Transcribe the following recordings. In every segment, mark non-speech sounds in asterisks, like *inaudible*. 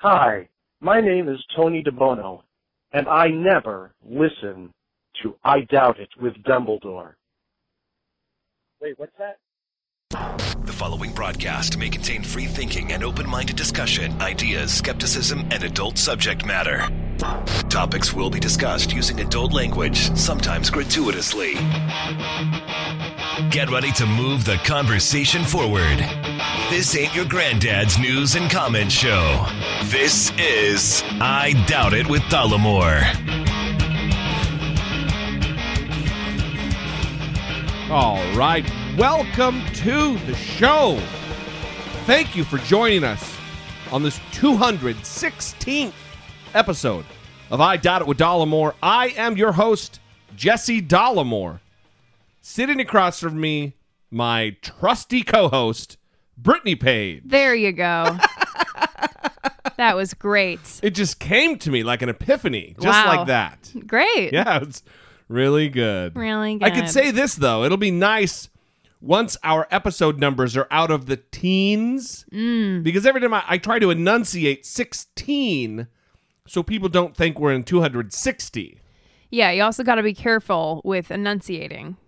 Hi, my name is Tony DeBono, and I never listen to I Doubt It with Dumbledore. Wait, what's that? The following broadcast may contain free thinking and open minded discussion, ideas, skepticism, and adult subject matter. Topics will be discussed using adult language, sometimes gratuitously. Get ready to move the conversation forward. This ain't your granddad's news and comment show. This is I Doubt It with Dollemore. All right, welcome to the show. Thank you for joining us on this 216th episode of I Doubt It with Dollemore. I am your host, Jesse Dollemore. Sitting across from me, my trusty co-host, Brittany Page. There you go. *laughs* that was great. It just came to me like an epiphany, just Wow. like that. Great. Yeah, it's really good. Really good. I could say this though. It'll be nice once our episode numbers are out of the teens. Mm. Because every time I, I try to enunciate 16 so people don't think we're in 260. Yeah, you also got to be careful with enunciating.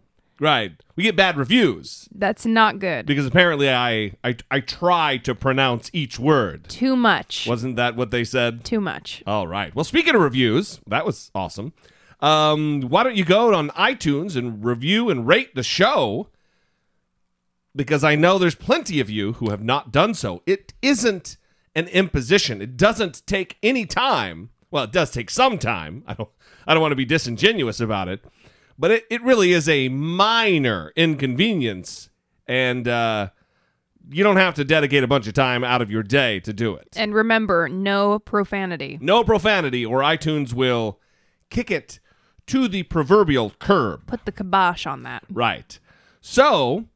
Right. We get bad reviews That's not good. because apparently I, I I try to pronounce each word. Too much. Wasn't that what they said? Too much. All right. Well, speaking of reviews, that was awesome. Um, why don't you go on iTunes and review and rate the show? Because I know there's plenty of you who have not done so. It isn't an imposition. It doesn't take any time. Well, it does take some time. I don't I don't want to be disingenuous about it. But it, it really is a minor inconvenience. And uh, you don't have to dedicate a bunch of time out of your day to do it. And remember, no profanity. No profanity, or iTunes will kick it to the proverbial curb. Put the kibosh on that. Right. So,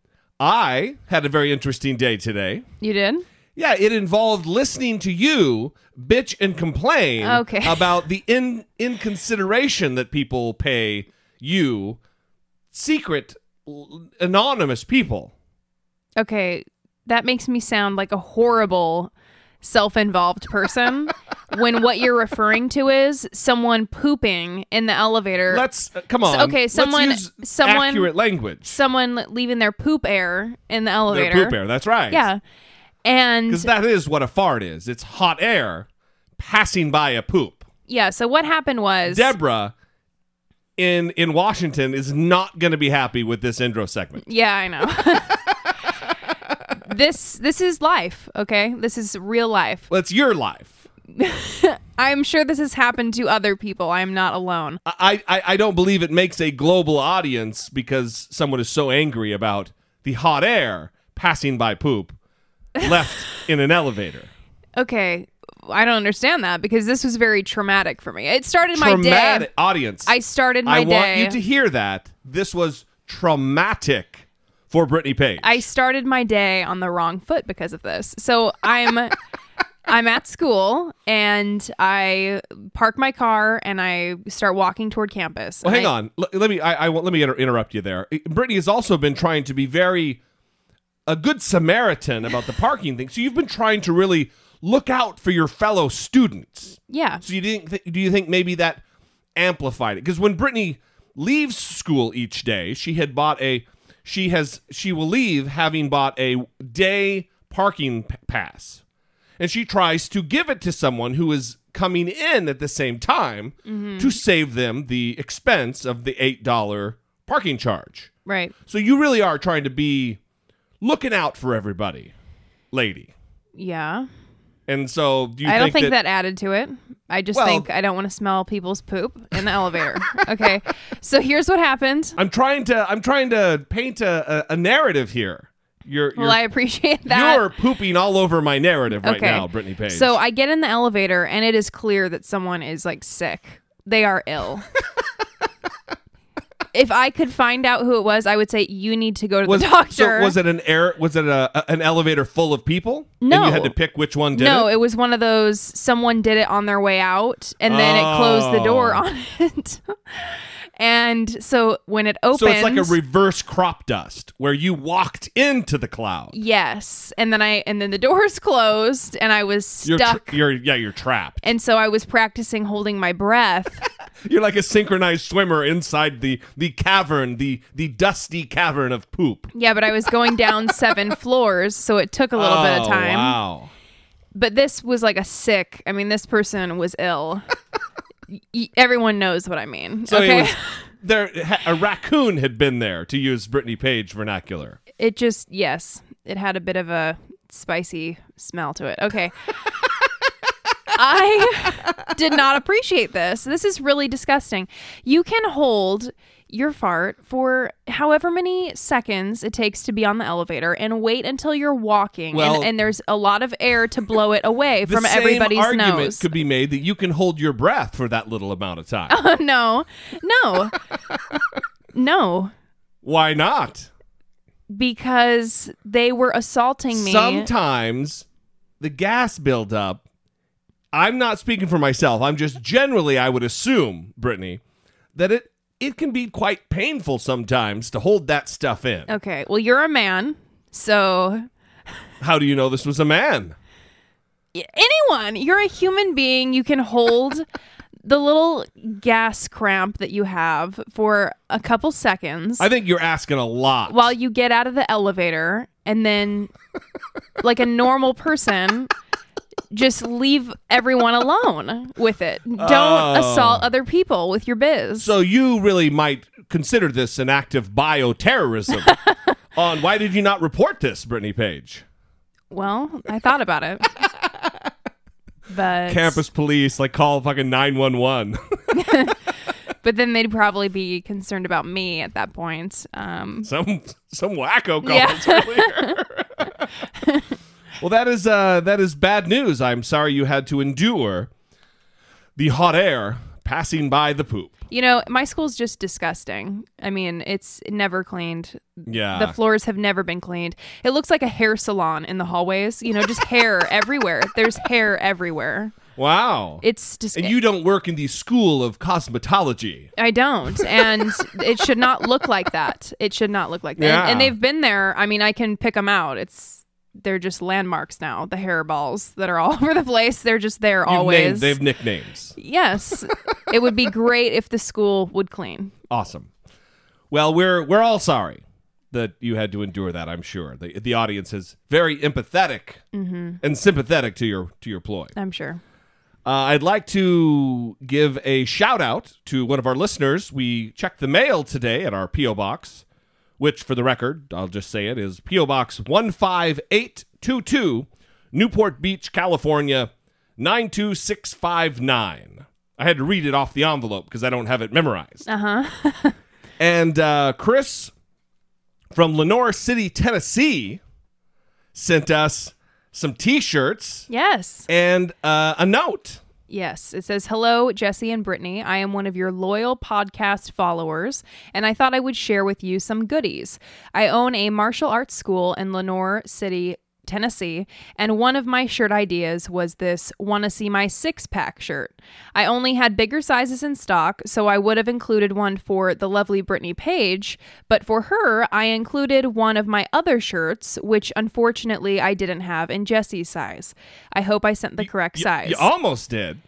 I had a very interesting day today. You did? Yeah, it involved listening to you bitch and complain Okay. *laughs* about the in inconsideration that people pay you, secret, anonymous people. Okay, that makes me sound like a horrible self-involved person *laughs* when what you're referring to is someone pooping in the elevator. Let's uh, come on. So- okay, someone- someone- accurate language. someone leaving their poop air in the Their elevator. poop air. That's right. Yeah. And Because that is what a fart is. It's hot air passing by a poop. yeah, so what happened was Deborah in in Washington is not going to be happy with this intro segment. Yeah, I know. *laughs* this this is life, okay? This is real life. Well, it's your life. *laughs* I'm sure this has happened to other people. I am not alone. I, I I don't believe it makes a global audience because someone is so angry about the hot air passing by poop left in an elevator. Okay, I don't understand that because this was very traumatic for me. It started my day. audience. I started my day. I want you to hear that. This was traumatic for Brittany Page. I started my day on the wrong foot because of this. So I'm *laughs* I'm at school and I park my car and I start walking toward campus. Well, hang I- on. L- let me. I, I want- let me inter- interrupt you there. Brittany has also been trying to be very a good Samaritan about the parking thing. So you've been trying to really look out for your fellow students. Yeah. So you didn't? Th- do you think maybe that amplified it? Because when Brittany leaves school each day, she had bought a. She has. She will leave having bought a day parking p- pass, and she tries to give it to someone who is coming in at the same time mm-hmm. to save them the expense of the eight dollar parking charge. Right. So you really are trying to be looking out for everybody, lady. Yeah. And so do you I don't think that that, added to it. I just Well- think I don't want to smell people's poop in the elevator. Okay. So here's what happened. I'm trying to I'm trying to paint a, a, a narrative here. You're, Well, you're I appreciate that. you're pooping all over my narrative right okay. now, Brittany Page. So I get in the elevator and it is clear that someone is like sick. They are ill. *laughs* if I could find out who it was, I would say you need to go to Was the doctor. So was it an air? Was it a, a- an elevator full of people? And No. you had to pick which one did it? no, it. it was one of those someone did it on their way out and then it closed the door Oh. on it. *laughs* and so when it opened So it's like a reverse crop dust where you walked into the cloud. Yes. And then I and then the doors *laughs* closed and I was You're, stuck. tra- you're yeah, you're trapped. and so I was practicing holding my breath. *laughs* You're like a synchronized swimmer inside the the cavern, the the dusty cavern of poop. yeah, but I was going down seven *laughs* floors, so it took a little bit of Oh, time. Wow. But this was like a sick. I mean, this person was ill. *laughs* Y- everyone knows what I mean. So okay. was *laughs* there. A raccoon had been there, to use Brittany Page vernacular. it just yes it had a bit of a spicy smell to it okay i did not appreciate this this is really disgusting you can hold your fart for however many seconds it takes to be on the elevator and wait until you're walking Well- and, and there's a lot of air to blow it away The from same everybody's argument nose could be made that you can hold your breath for that little amount of time. *laughs* no no no Why not? because they were assaulting me Sometimes the gas buildup. I'm not speaking for myself. I'm just generally, I would assume, Brittany, that it it can be quite painful sometimes to hold that stuff in. Okay. Well, you're a man. So, How do you know this was a man? anyone, you're a human being. You can hold *laughs* the little gas cramp that you have for a couple seconds I think you're asking a lot. while you get out of the elevator and then, like a normal person, just leave everyone alone with it. Don't Oh. assault other people with your biz. So you really might consider this an act of bioterrorism. *laughs* on why did you not report this, Brittany Page? well, I thought about it. *laughs* But Campus police, like call fucking nine one one. *laughs* but then they'd probably be concerned about me at that point. Um, Some some wacko calls Yeah. earlier. Well, that is uh that is bad news. I'm sorry you had to endure the hot air passing by the poop. you know, my school's just disgusting. I mean, it's never cleaned. Yeah. The floors have never been cleaned. It looks like a hair salon in the hallways. You know, just hair *laughs* everywhere. There's hair everywhere. wow. It's just. and you don't work in the school of cosmetology. I don't, and it should not look like that. It should not look like that. And- Yeah. And, they've been there. I mean, I can pick them out. It's they're just landmarks now. The hairballs that are all *laughs* over the place. They're just there You've always. named, they have nicknames. Yes, it would be great if the school would clean. Awesome. Well, we're we're all sorry that you had to endure that. I'm sure the the audience is very empathetic and sympathetic to your to your ploy. I'm sure. Uh, I'd like to give a shout out to one of our listeners. We checked the mail today at our PO box, which, for the record, I'll just say it is PO Box one five eight two two, Newport Beach, California nine two six five nine. I had to read it off the envelope because I don't have it memorized. Uh huh. *laughs* And uh, Chris from Lenoir City, Tennessee, sent us some T-shirts Yes. and uh, a note. Yes. It says, Hello, Jesse and Brittany. I am one of your loyal podcast followers, and I thought I would share with you some goodies. I own a martial arts school in Lenoir City, Tennessee, and one of my shirt ideas was this Wanna See My Six Pack shirt. I only had bigger sizes in stock, so I would have included one for the lovely Brittany Page, but for her, I included one of my other shirts, which unfortunately I didn't have in Jesse's size. I hope I sent the correct Y- size. You almost did.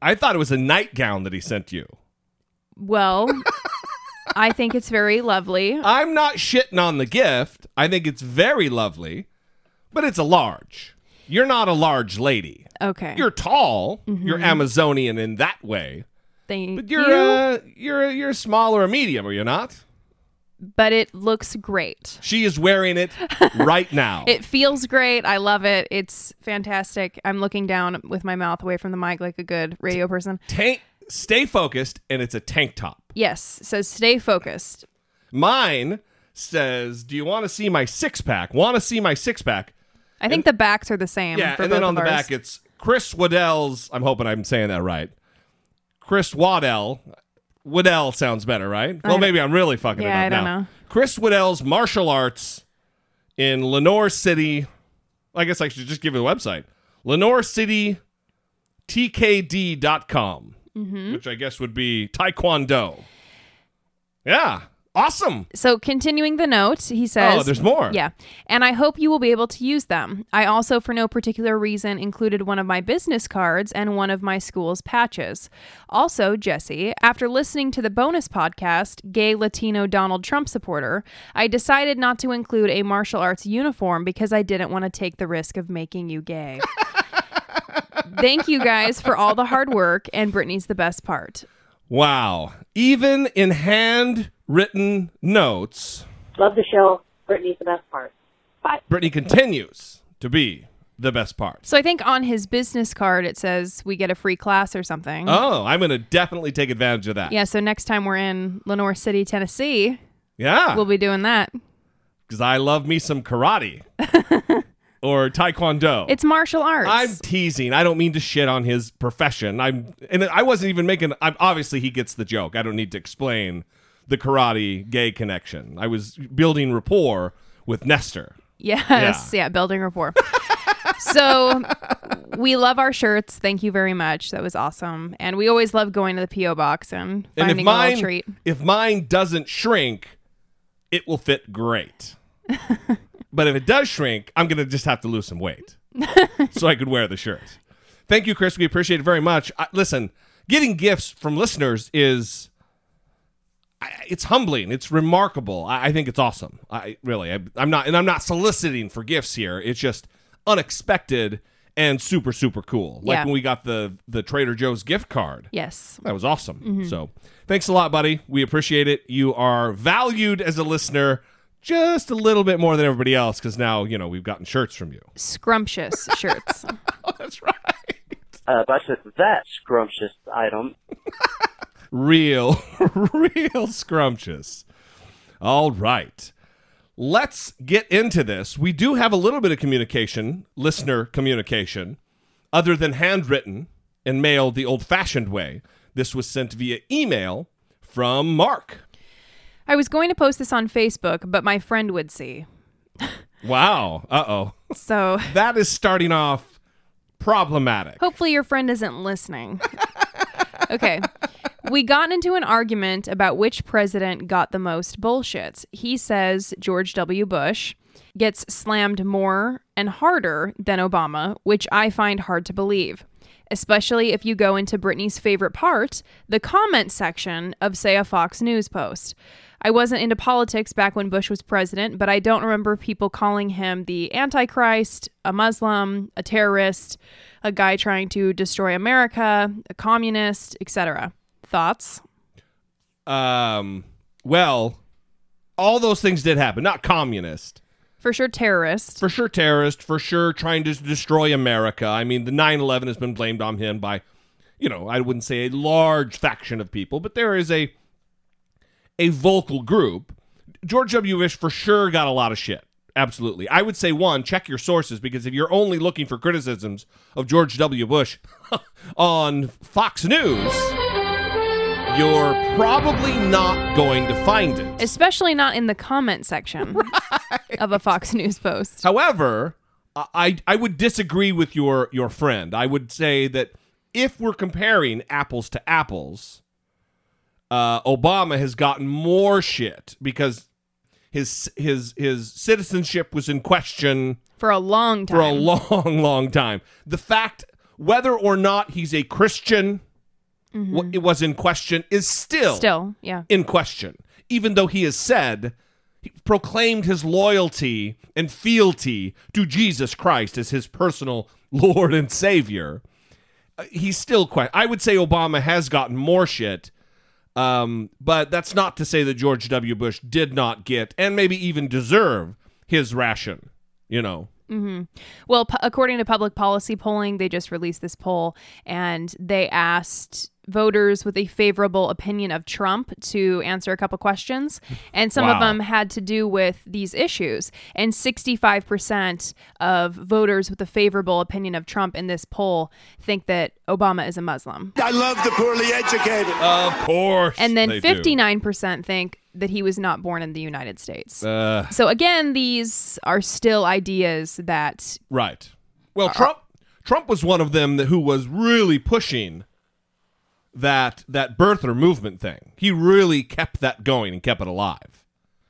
I thought it was a nightgown that he sent you. Well, *laughs* I think it's very lovely. I'm not shitting on the gift. I think it's very lovely, but it's a large. You're not a large lady. Okay. You're tall. Mm-hmm. You're Amazonian in that way, Thank but you're you. uh, you're you're small or a medium, are you not? but it looks great. She is wearing it *laughs* right now. It feels great. I love it. It's fantastic. I'm looking down with my mouth away from the mic like a good radio person. tank. Stay focused, and it's a tank top. Yes, says stay focused. Mine says, "Do you want to see my six pack? Want to see my six pack?" I think the backs are the same. Yeah, and then on the ours. back it's Chris Waddell's. I'm hoping I'm saying that right. Chris Waddell, Waddell sounds better, right? Well, maybe I'm really fucking Yeah, it up I don't now. know. Chris Waddell's martial arts in Lenoir City. I guess I should just give you the website. Lenoir City TKD.com, Mm-hmm. which I guess would be Taekwondo. Yeah. Awesome. So, continuing the note, he oh, says, Oh, there's more. Yeah. And I hope you will be able to use them. I also, for no particular reason, included one of my business cards and one of my school's patches. Also, Jesse, after listening to the bonus podcast, Gay Latino Donald Trump Supporter, I decided not to include a martial arts uniform because I didn't want to take the risk of making you gay. *laughs* Thank you guys for all the hard work, and Brittany's the best part. Wow. Even in handwritten notes, Love the show. Brittany's the best part. Bye. Brittany continues to be the best part. So I think on his business card it says we get a free class or something. Oh, I'm going to definitely take advantage of that. Yeah, so next time we're in Lenoir City, Tennessee, Yeah. we'll be doing that. Because I love me some karate *laughs* or taekwondo. It's martial arts. I'm teasing. I don't mean to shit on his profession. I'm, and I wasn't even making. I'm obviously he gets the joke. I don't need to explain the karate gay connection. I was building rapport with Nestor. yes, yeah, building rapport. *laughs* so we love our shirts. Thank you very much. That was awesome. And we always love going to the PO box and And finding if a little treat. if mine doesn't shrink, it will fit great. *laughs* but if it does shrink, I'm gonna just have to lose some weight *laughs* so I could wear the shirt. Thank you, Chris. We appreciate it very much. I, listen, getting gifts from listeners is it's humbling. It's remarkable. I, I think it's awesome. I really, I, I'm not, and I'm not soliciting for gifts here. It's just unexpected and super, super cool. Like Yeah. when we got the the Trader Joe's gift card. Yes. That was awesome. Mm-hmm. So thanks a lot, buddy. We appreciate it. You are valued as a listener just a little bit more than everybody else because now, you know, we've gotten shirts from you. Scrumptious *laughs* shirts. *laughs* Oh, that's right. Uh, but I took that scrumptious item. *laughs* Real, real scrumptious. All right. Let's get into this. We do have a little bit of communication, listener communication, other than handwritten and mailed the old fashioned way. This was sent via email from Mark. I was going to post this on Facebook, but my friend would see. Wow. Uh oh. So *laughs* That is starting off problematic. Hopefully, your friend isn't listening. okay. We got into an argument about which president got the most bullshit. He says George W. Bush gets slammed more and harder than Obama, which I find hard to believe, especially if you go into Brittany's favorite part, the comment section of, say, a Fox News post. I wasn't into politics back when Bush was president, but I don't remember people calling him the Antichrist, a Muslim, a terrorist, a guy trying to destroy America, a communist, etc. Thoughts? Um, well, all those things did happen. Not communist. For sure, terrorist. For sure, terrorist. For sure, trying to destroy America. I mean, the 9 11 has been blamed on him by, you know, I wouldn't say a large faction of people, but there is a a vocal group. George W. Bush for sure got a lot of shit. Absolutely. I would say one, check your sources because if you're only looking for criticisms of George W. Bush *laughs* on Fox News, you're probably not going to find it. Especially not in the comment section *laughs* of a Fox News post. However, I I would disagree with your your friend. I would say that if we're comparing apples to apples, uh, Obama has gotten more shit because his his his citizenship was in question For a long time. for a long, long time. The fact whether or not he's a Christian, what it was in question, is still Still, yeah. in question, even though he has said he proclaimed his loyalty and fealty to Jesus Christ as his personal *laughs* Lord and Savior. Uh, He's still quite. I would say Obama has gotten more shit, um, but that's not to say that George W. Bush did not get and maybe even deserve his ration. You know, Mm-hmm. Well, pu- according to public policy polling, they just released this poll and they asked voters with a favorable opinion of Trump to answer a couple questions. And some of them had to do with these issues. And 65% of voters with a favorable opinion of Trump in this poll think that Obama is a Muslim. I love the poorly educated. Of course. And then they 59% think that he was not born in the United States. Uh, so again, these are still ideas that right. Well, Trump Trump was one of them that, who was really pushing that that birther movement thing. He really kept that going and kept it alive.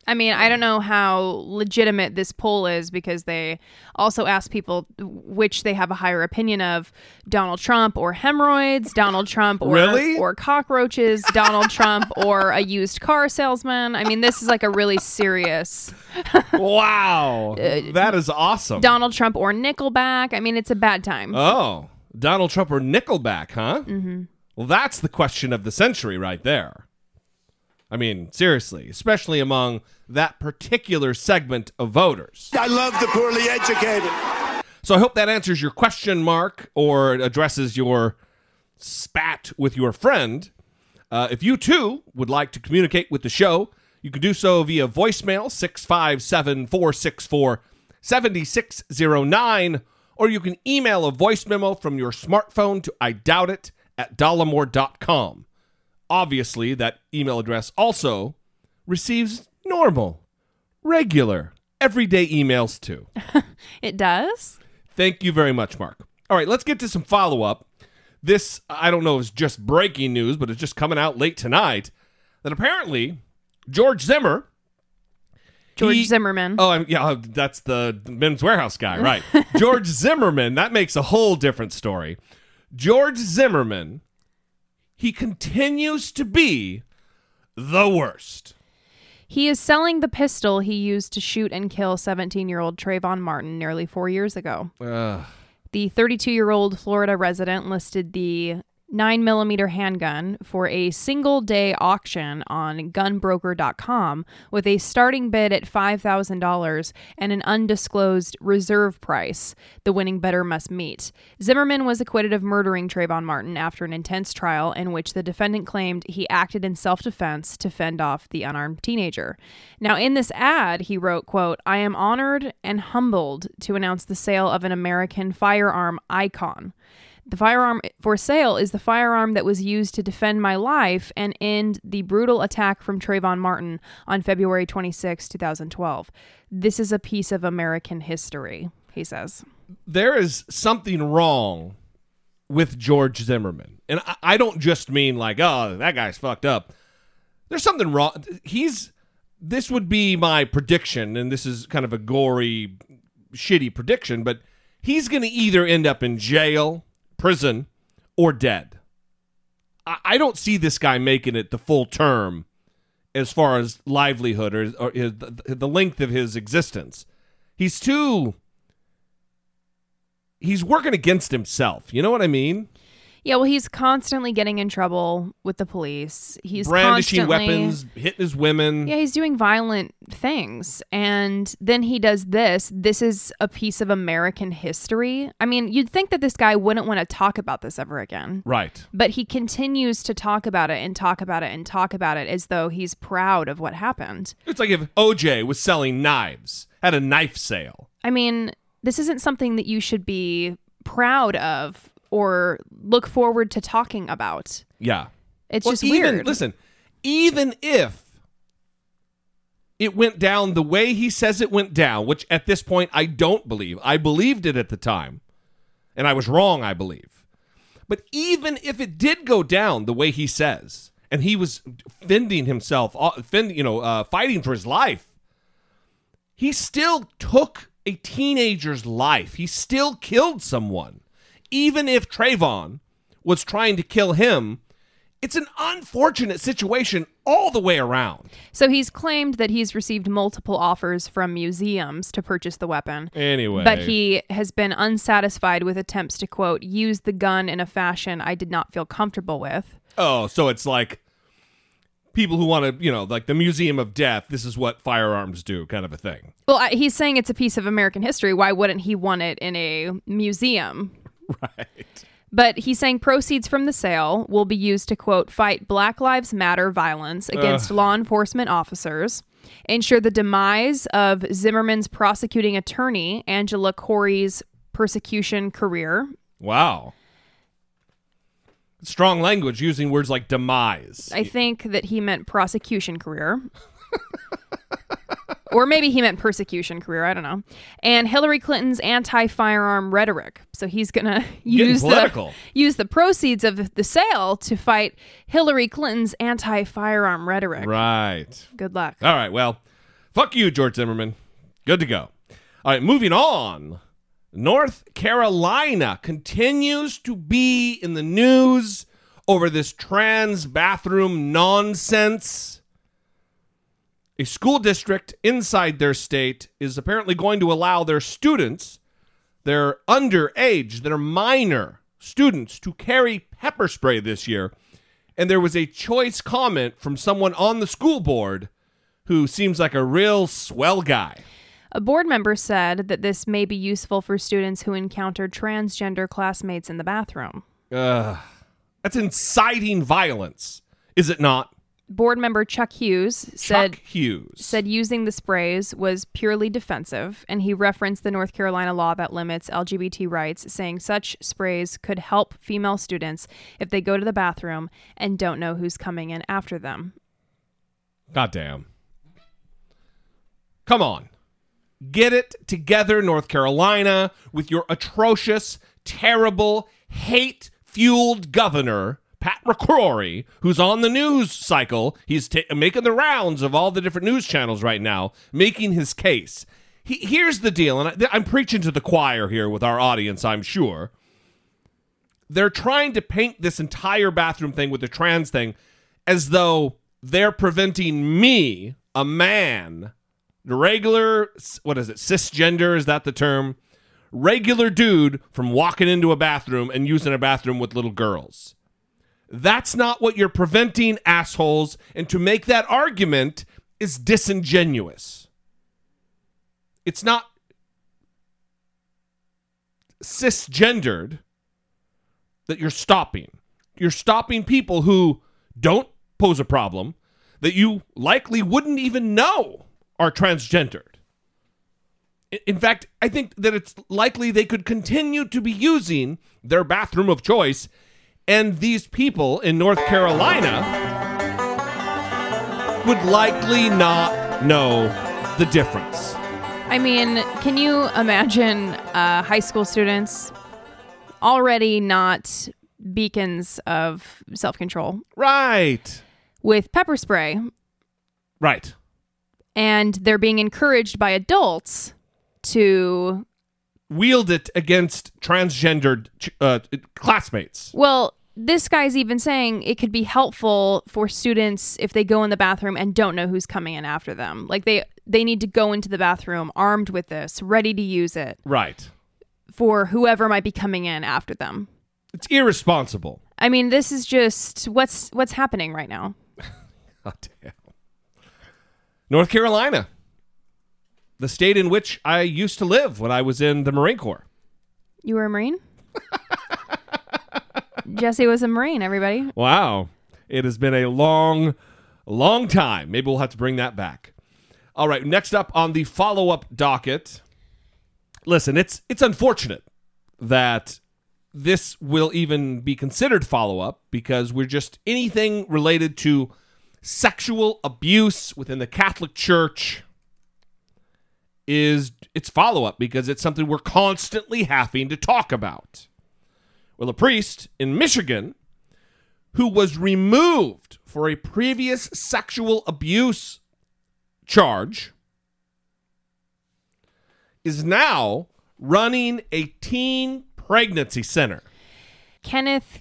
I mean, I don't know how legitimate this poll is because they also ask people which they have a higher opinion of Donald Trump or hemorrhoids, Donald Trump or, Really? or cockroaches, Donald Trump *laughs* or a used car salesman. I mean, this is like a really serious *laughs* Wow. that is awesome. Donald Trump or Nickelback. I mean, it's a bad time. oh, Donald Trump or Nickelback, huh? Mm-hmm. Well, that's the question of the century right there. I mean, seriously, especially among that particular segment of voters. I love the poorly educated. So I hope that answers your question, Mark, or addresses your spat with your friend. Uh, if you too would like to communicate with the show, you can do so via voicemail 657 464 7609, or you can email a voice memo from your smartphone to I doubt it at dollemore.com. Obviously, that email address also receives normal, regular, everyday emails too. *laughs* It does? Thank you very much, Mark. All right, let's get to some follow up. This, I don't know, is just breaking news, but it's just coming out late tonight that apparently George Zimmer. George he- Zimmerman. Oh, I'm- yeah, uh, that's the men's warehouse guy, right? *laughs* George Zimmerman, that makes a whole different story. George Zimmerman, he continues to be the worst. He is selling the pistol he used to shoot and kill 17 year old Trayvon Martin nearly four years ago. Ugh. The 32 year old Florida resident listed the 9mm handgun for a single day auction on gunbroker.com with a starting bid at $5,000 and an undisclosed reserve price the winning bidder must meet. Zimmerman was acquitted of murdering Trayvon Martin after an intense trial in which the defendant claimed he acted in self-defense to fend off the unarmed teenager. Now in this ad he wrote, quote, "I am honored and humbled to announce the sale of an American firearm icon." The firearm for sale is the firearm that was used to defend my life and end the brutal attack from Trayvon Martin on February 26, 2012. This is a piece of American history, he says. there is something wrong with George Zimmerman. And I, I don't just mean like, oh, that guy's fucked up. There's something wrong. He's, this would be my prediction, and this is kind of a gory, shitty prediction, but he's going to either end up in jail, prison, or dead. I, I don't see this guy making it the full term as far as livelihood or, or his, the, the length of his existence. He's too he's working against himself. You know what I mean? Yeah, well, he's constantly getting in trouble with the police. He's Brandishing weapons, hitting his women. Yeah, he's doing violent things. And then he does this. This is a piece of American history. I mean, you'd think that this guy wouldn't want to talk about this ever again. Right. But he continues to talk about it and talk about it and talk about it as though he's proud of what happened. It's like if OJ was selling knives, had a knife sale. I mean, this isn't something that you should be proud of or look forward to talking about. Yeah. It's Well, just even, weird. Listen, even if it went down the way he says it went down, which at this point I don't believe. I believed it at the time, and I was wrong, I believe. But even if it did go down the way he says, and he was fending himself, uh, fend, you know, uh, fighting for his life, he still took a teenager's life. He still killed someone. Even if Trayvon was trying to kill him, it's an unfortunate situation all the way around. So he's claimed that he's received multiple offers from museums to purchase the weapon. Anyway. But he has been unsatisfied with attempts to, quote, use the gun in a fashion I did not feel comfortable with. Oh, so it's like people who want to, you know, like the Museum of Death, this is what firearms do kind of a thing. Well, he's saying it's a piece of American history. Why wouldn't he want it in a museum? *laughs* Right. But he's saying proceeds from the sale will be used to, quote, fight Black Lives Matter violence against law enforcement officers, ensure the demise of Zimmerman's prosecuting attorney, Angela Corey's persecution career. Wow. Strong language using words like demise. I think that he meant prosecution career. *laughs* *laughs* or maybe he meant persecution career. I don't know. And Hillary Clinton's anti-firearm rhetoric. So he's gonna *laughs* use the *laughs* use the proceeds of the sale to fight Hillary Clinton's anti-firearm rhetoric. right. Good luck. All right. Well, fuck you, George Zimmerman. Good to go. All right. Moving on. North Carolina continues to be in the news over this trans bathroom nonsense. A school district inside their state is apparently going to allow their students, their underage, their minor students, to carry pepper spray this year. And there was a choice comment from someone on the school board who seems like a real swell guy. A board member said that this may be useful for students who encounter transgender classmates in the bathroom. Ugh. That's inciting violence, is it not? Board member Chuck Hughes said Chuck Hughes. said using the sprays was purely defensive, and he referenced the North Carolina law that limits LGBT rights, saying such sprays could help female students if they go to the bathroom and don't know who's coming in after them. God damn. Come on. Get it together, North Carolina, with your atrocious, terrible, hate fueled governor, Pat McCrory, who's on the news cycle. He's ta- making the rounds of all the different news channels right now, making his case. He- here's the deal, and I- I'm preaching to the choir here with our audience, I'm sure. They're trying to paint this entire bathroom thing with the trans thing as though they're preventing me, a man, regular, what is it, cisgender, is that the term? Regular dude from walking into a bathroom and using a bathroom with little girls. That's not what you're preventing, assholes. And to make that argument is disingenuous. It's not cisgendered that you're stopping. You're stopping people who don't pose a problem that you likely wouldn't even know are transgendered. In fact, I think that it's likely they could continue to be using their bathroom of choice, and these people in North Carolina would likely not know the difference. I mean, can you imagine uh, high school students already not beacons of self control Right. with pepper spray, Right. and they're being encouraged by adults to Wield it against transgendered uh, classmates. Well, this guy's even saying it could be helpful for students if they go in the bathroom and don't know who's coming in after them. Like they they need to go into the bathroom armed with this, ready to use it Right. for whoever might be coming in after them. It's irresponsible. I mean, this is just what's what's happening right now. *laughs* God damn. North Carolina, the state in which I used to live when I was in the Marine Corps. You were a Marine? Jesse was a Marine, everybody. Wow. It has been a long, long time. Maybe we'll have to bring that back. All right, next up on the follow-up docket. Listen, it's it's unfortunate that this will even be considered follow-up because we're just anything related to sexual abuse within the Catholic Church is it's follow-up because it's something we're constantly having to talk about. Well, a priest in Michigan who was removed for a previous sexual abuse charge is now running a teen pregnancy center. Kenneth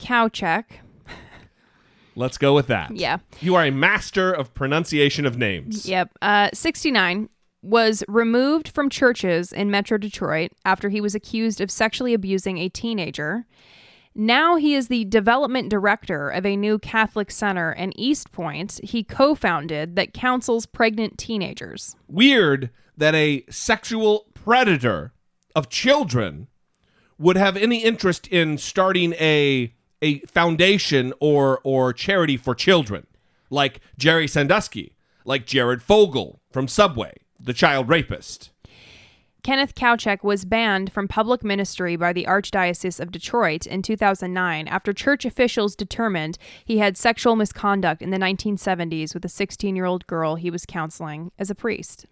Kaucheck. *laughs* Let's go with that. Yeah. You are a master of pronunciation of names. Yep. Uh, 69 was removed from churches in Metro Detroit after he was accused of sexually abusing a teenager. Now he is the development director of a new Catholic center in East Point he co founded that counsels pregnant teenagers. Weird that a sexual predator of children would have any interest in starting a a foundation or or charity for children, like Jerry Sandusky, like Jared Fogle from Subway, the child rapist. Kenneth Kaucheck was banned from public ministry by the Archdiocese of Detroit in 2009 after church officials determined he had sexual misconduct in the 1970s with a 16 year old girl he was counseling as a priest.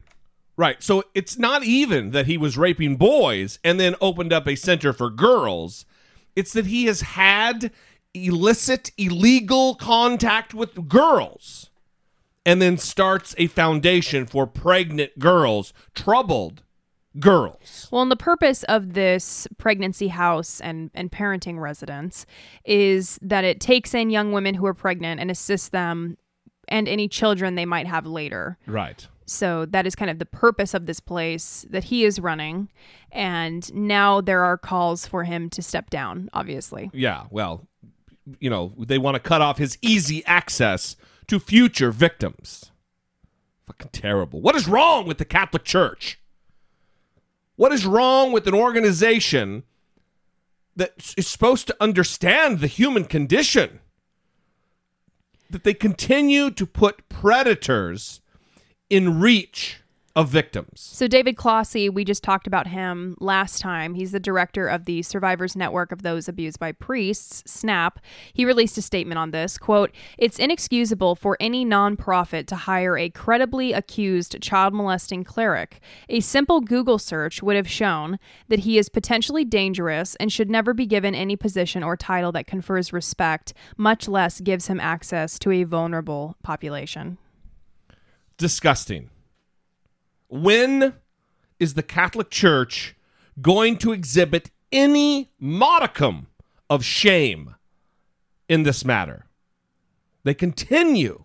Right. So it's not even that he was raping boys and then opened up a center for girls. It's that he has had illicit, illegal contact with girls and then starts a foundation for pregnant girls, troubled girls. Well, and the purpose of this pregnancy house and, and parenting residence is that it takes in young women who are pregnant and assists them and any children they might have later. Right. So that is kind of the purpose of this place that he is running. And now there are calls for him to step down, obviously. Yeah. Well, you know, they want to cut off his easy access to future victims. Fucking terrible. What is wrong with the Catholic Church? What is wrong with an organization that is supposed to understand the human condition? That they continue to put predators in reach of victims. So David Clohessy, we just talked about him last time. He's the director of the Survivors Network of Those Abused by Priests, SNAP. He released a statement on this, quote, "It's inexcusable for any nonprofit to hire a credibly accused child molesting cleric. A simple Google search would have shown that he is potentially dangerous and should never be given any position or title that confers respect, much less gives him access to a vulnerable population." Disgusting. When is the Catholic Church going to exhibit any modicum of shame in this matter? They continue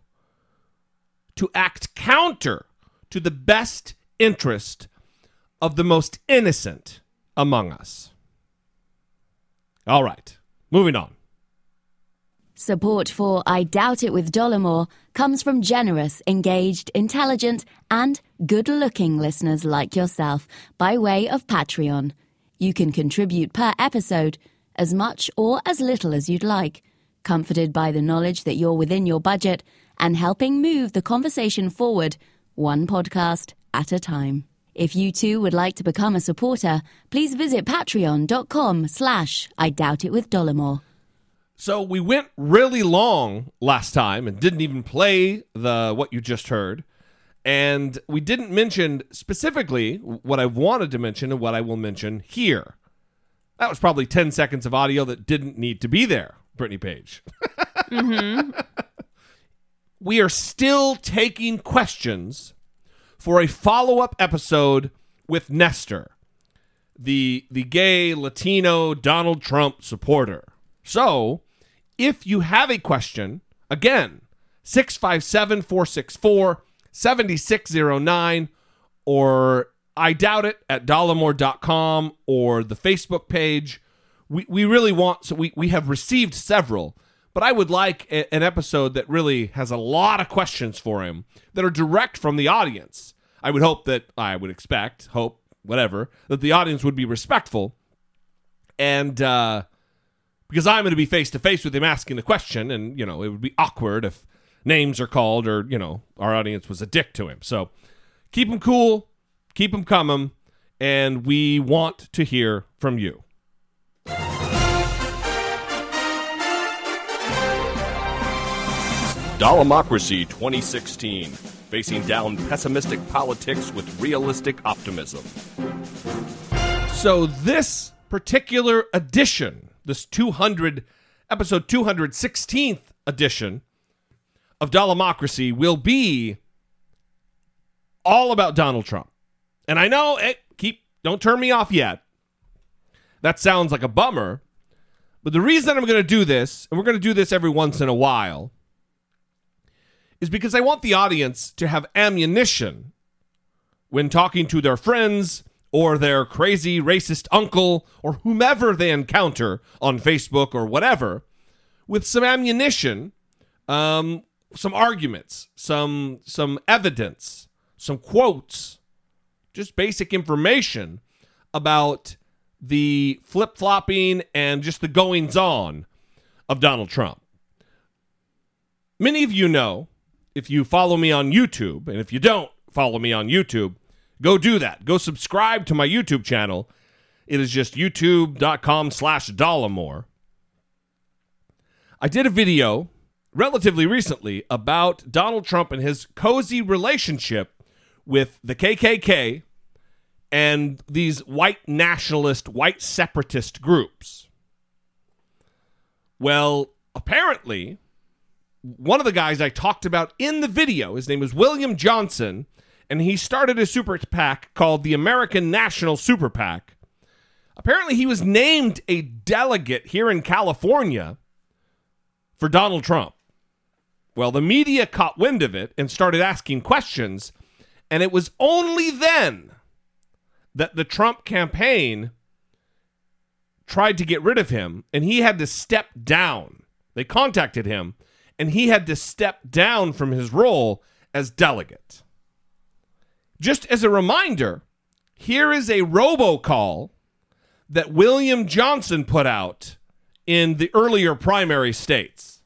to act counter to the best interest of the most innocent among us. All right, moving on. Support for I Doubt It with Dollemore comes from generous, engaged, intelligent, and good looking listeners like yourself by way of Patreon. You can contribute per episode as much or as little as you'd like, comforted by the knowledge that you're within your budget and helping move the conversation forward one podcast at a time. If you too would like to become a supporter, please visit patreon.com slash I Doubt It with Dollemore. So we went really long last time and didn't even play the what you just heard. And we didn't mention specifically what I wanted to mention and what I will mention here. That was probably 10 seconds of audio that didn't need to be there, Brittany Page. Mm-hmm. we are still taking questions for a follow-up episode with Nestor, the the gay Latino Donald Trump supporter. So, if you have a question, again, 657 464 7609, or I doubt it at dollemore.com or the Facebook page. We, we really want, so we, we have received several, but I would like a- an episode that really has a lot of questions for him that are direct from the audience. I would hope that, I would expect, hope, whatever, that the audience would be respectful and, uh, because I'm going to be face to face with him asking the question, and you know it would be awkward if names are called or you know our audience was a dick to him. So keep him cool, keep him coming, and we want to hear from you. Dollemocracy 2016, facing down pessimistic politics with realistic optimism. So this particular edition this 200 episode 216th edition of Dollemocracy will be all about Donald Trump. And I know it keep don't turn me off yet. That sounds like a bummer. But the reason I'm going to do this, and we're going to do this every once in a while, is because I want the audience to have ammunition when talking to their friends or their crazy racist uncle or whomever they encounter on Facebook or whatever with some ammunition, um, some arguments, some some evidence, some quotes, just basic information about the flip flopping and just the goings on of Donald Trump. Many of you know, if you follow me on YouTube, and if you don't follow me on YouTube, go do that. Go subscribe to my YouTube channel. It is just youtube.com slash Dollemore. I did a video relatively recently about Donald Trump and his cozy relationship with the KKK and these white nationalist, white separatist groups. Well, apparently, one of the guys I talked about in the video, his name is William Johnson, and he started a super PAC called the American National Super PAC. Apparently, he was named a delegate here in California for Donald Trump. Well, the media caught wind of it and started asking questions, and it was only then that the Trump campaign tried to get rid of him, and he had to step down. They contacted him, and he had to step down from his role as delegate. Just as a reminder, here is a robocall that William Johnson put out in the earlier primary states.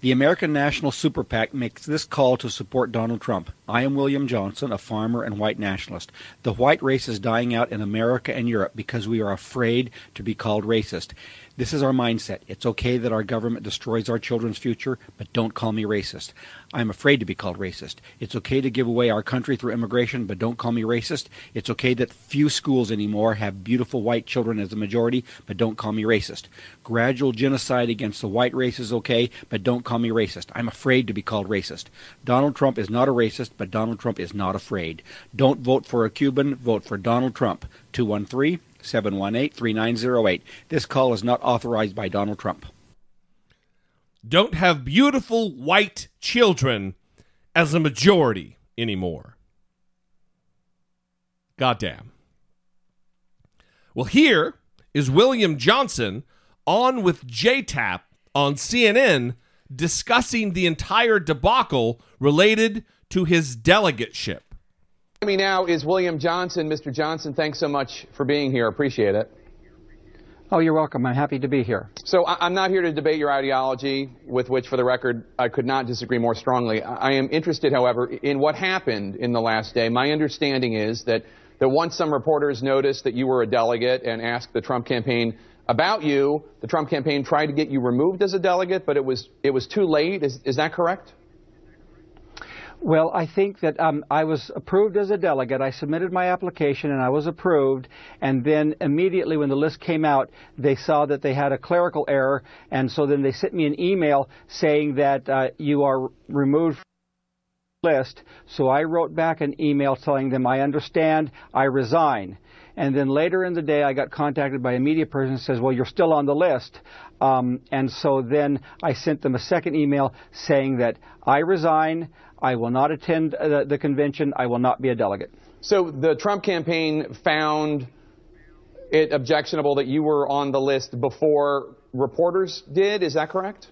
The American National Super PAC makes this call to support Donald Trump. I am William Johnson, a farmer and white nationalist. The white race is dying out in America and Europe because we are afraid to be called racist. This is our mindset. It's okay that our government destroys our children's future, but don't call me racist. I'm afraid to be called racist. It's okay to give away our country through immigration, but don't call me racist. It's okay that few schools anymore have beautiful white children as a majority, but don't call me racist. Gradual genocide against the white race is okay, but don't call me racist. I'm afraid to be called racist. Donald Trump is not a racist, but Donald Trump is not afraid. Don't vote for a Cuban, vote for Donald Trump. 213 718 3908. This call is not authorized by Donald Trump. Don't have beautiful white children as a majority anymore. Goddamn. Well, here is William Johnson on with JTAP on CNN discussing the entire debacle related to his delegateship. Me now is William Johnson. Mr. Johnson, thanks so much for being here. Appreciate it. Oh, you're welcome. I'm happy to be here. So I- I'm not here to debate your ideology, with which, for the record, I could not disagree more strongly. I I am interested, however, in what happened in the last day. My understanding is that, that once some reporters noticed that you were a delegate and asked the Trump campaign about you, the Trump campaign tried to get you removed as a delegate, but it was it was too late. Is is that correct? Well, I think that um, I was approved as a delegate. I submitted my application and I was approved. And then immediately when the list came out, they saw that they had a clerical error. And so then they sent me an email saying that uh, you are removed from the list. So I wrote back an email telling them, I understand, I resign. And then later in the day, I got contacted by a media person who says, Well, you're still on the list. Um, and so then I sent them a second email saying that I resign, I will not attend uh, the, the convention, I will not be a delegate. So the Trump campaign found it objectionable that you were on the list before reporters did. Is that correct?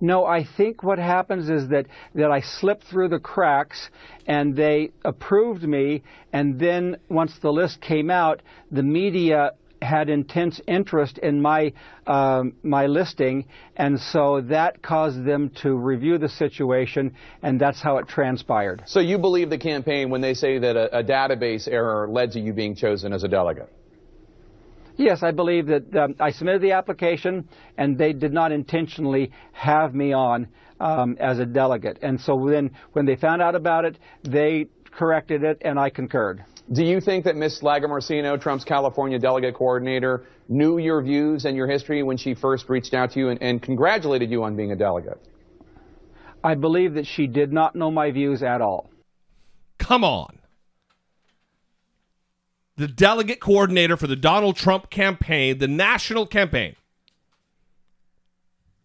No, I think what happens is that, that I slipped through the cracks and they approved me. And then once the list came out, the media had intense interest in my um, my listing, and so that caused them to review the situation, and that's how it transpired. So you believe the campaign when they say that a, a database error led to you being chosen as a delegate? Yes, I believe that um, I submitted the application, and they did not intentionally have me on um, as a delegate. And so then, when they found out about it, they corrected it, and I concurred. Do you think that Ms. Lagomarsino, Trump's California delegate coordinator, knew your views and your history when she first reached out to you and, and congratulated you on being a delegate? I believe that she did not know my views at all. Come on. The delegate coordinator for the Donald Trump campaign, the national campaign,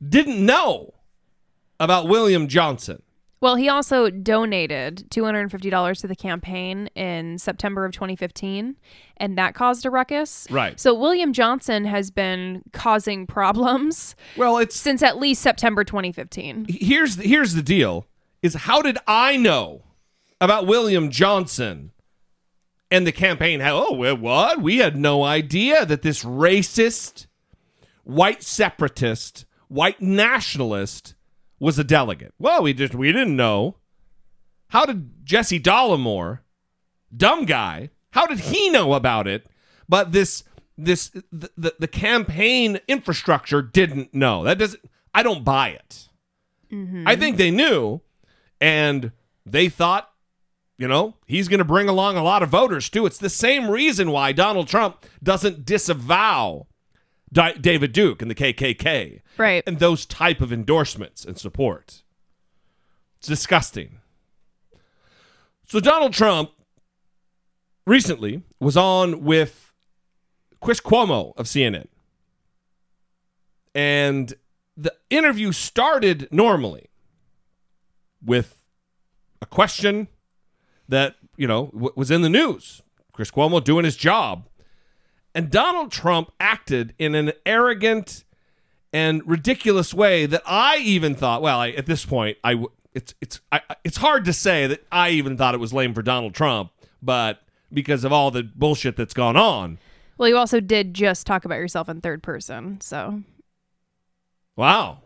didn't know about William Johnson. Well, he also donated $250 to the campaign in September of 2015, and that caused a ruckus. Right. So William Johnson has been causing problems Well, it's since at least September 2015. here's the, here's the deal: is how did I know about William Johnson And the campaign had, oh, what? We had no idea that this racist, white separatist, white nationalist was a delegate. Well, we just we didn't know. How did Jesse Dollemore, dumb guy, how did he know about it? But this this the, the, the campaign infrastructure didn't know. That doesn't I don't buy it. Mm-hmm. I think they knew and they thought you know, he's going to bring along a lot of voters too. It's the same reason why Donald Trump doesn't disavow Di- David Duke and the KKK Right. and those type of endorsements and support. It's disgusting. So Donald Trump recently was on with Chris Cuomo of CNN. And the interview started normally with a question that, you know, w- was in the news. Chris Cuomo doing his job. And Donald Trump acted in an arrogant and ridiculous way that I even thought, well, I, at this point, I w- it's it's I, I- it's hard to say that I even thought it was lame for Donald Trump, but because of all the bullshit that's gone on. Well, you also did just talk about yourself in third person, so Wow.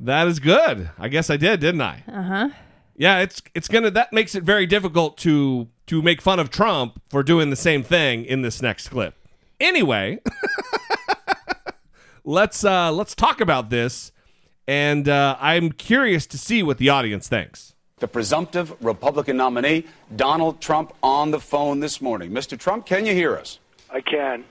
that is good. I guess I did, didn't I? uh huh. Yeah, it's it's gonna that makes it very difficult to to make fun of Trump for doing the same thing in this next clip. Anyway, *laughs* let's uh let's talk about this, and uh, I'm curious to see what the audience thinks. The presumptive Republican nominee, Donald Trump, on the phone this morning. Mr. Trump, can you hear us? I can.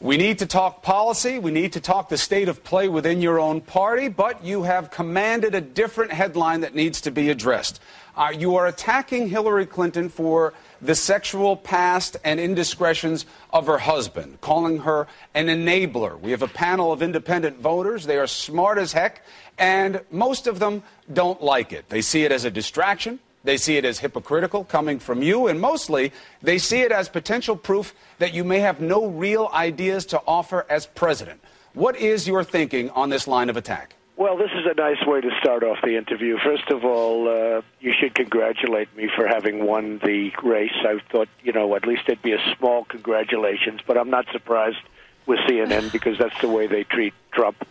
We need to talk policy. We need to talk the state of play within your own party, but you have commanded a different headline that needs to be addressed. Uh, you are attacking Hillary Clinton for the sexual past and indiscretions of her husband, calling her an enabler. We have a panel of independent voters. They are smart as heck, and most of them don't like it. They see it as a distraction. They see it as hypocritical coming from you, and mostly they see it as potential proof that you may have no real ideas to offer as president. What is your thinking on this line of attack? Well, this is a nice way to start off the interview. First of all, uh, you should congratulate me for having won the race. I thought, you know, at least it'd be a small congratulations, but I'm not surprised with CNN *laughs* because that's the way they treat Trump.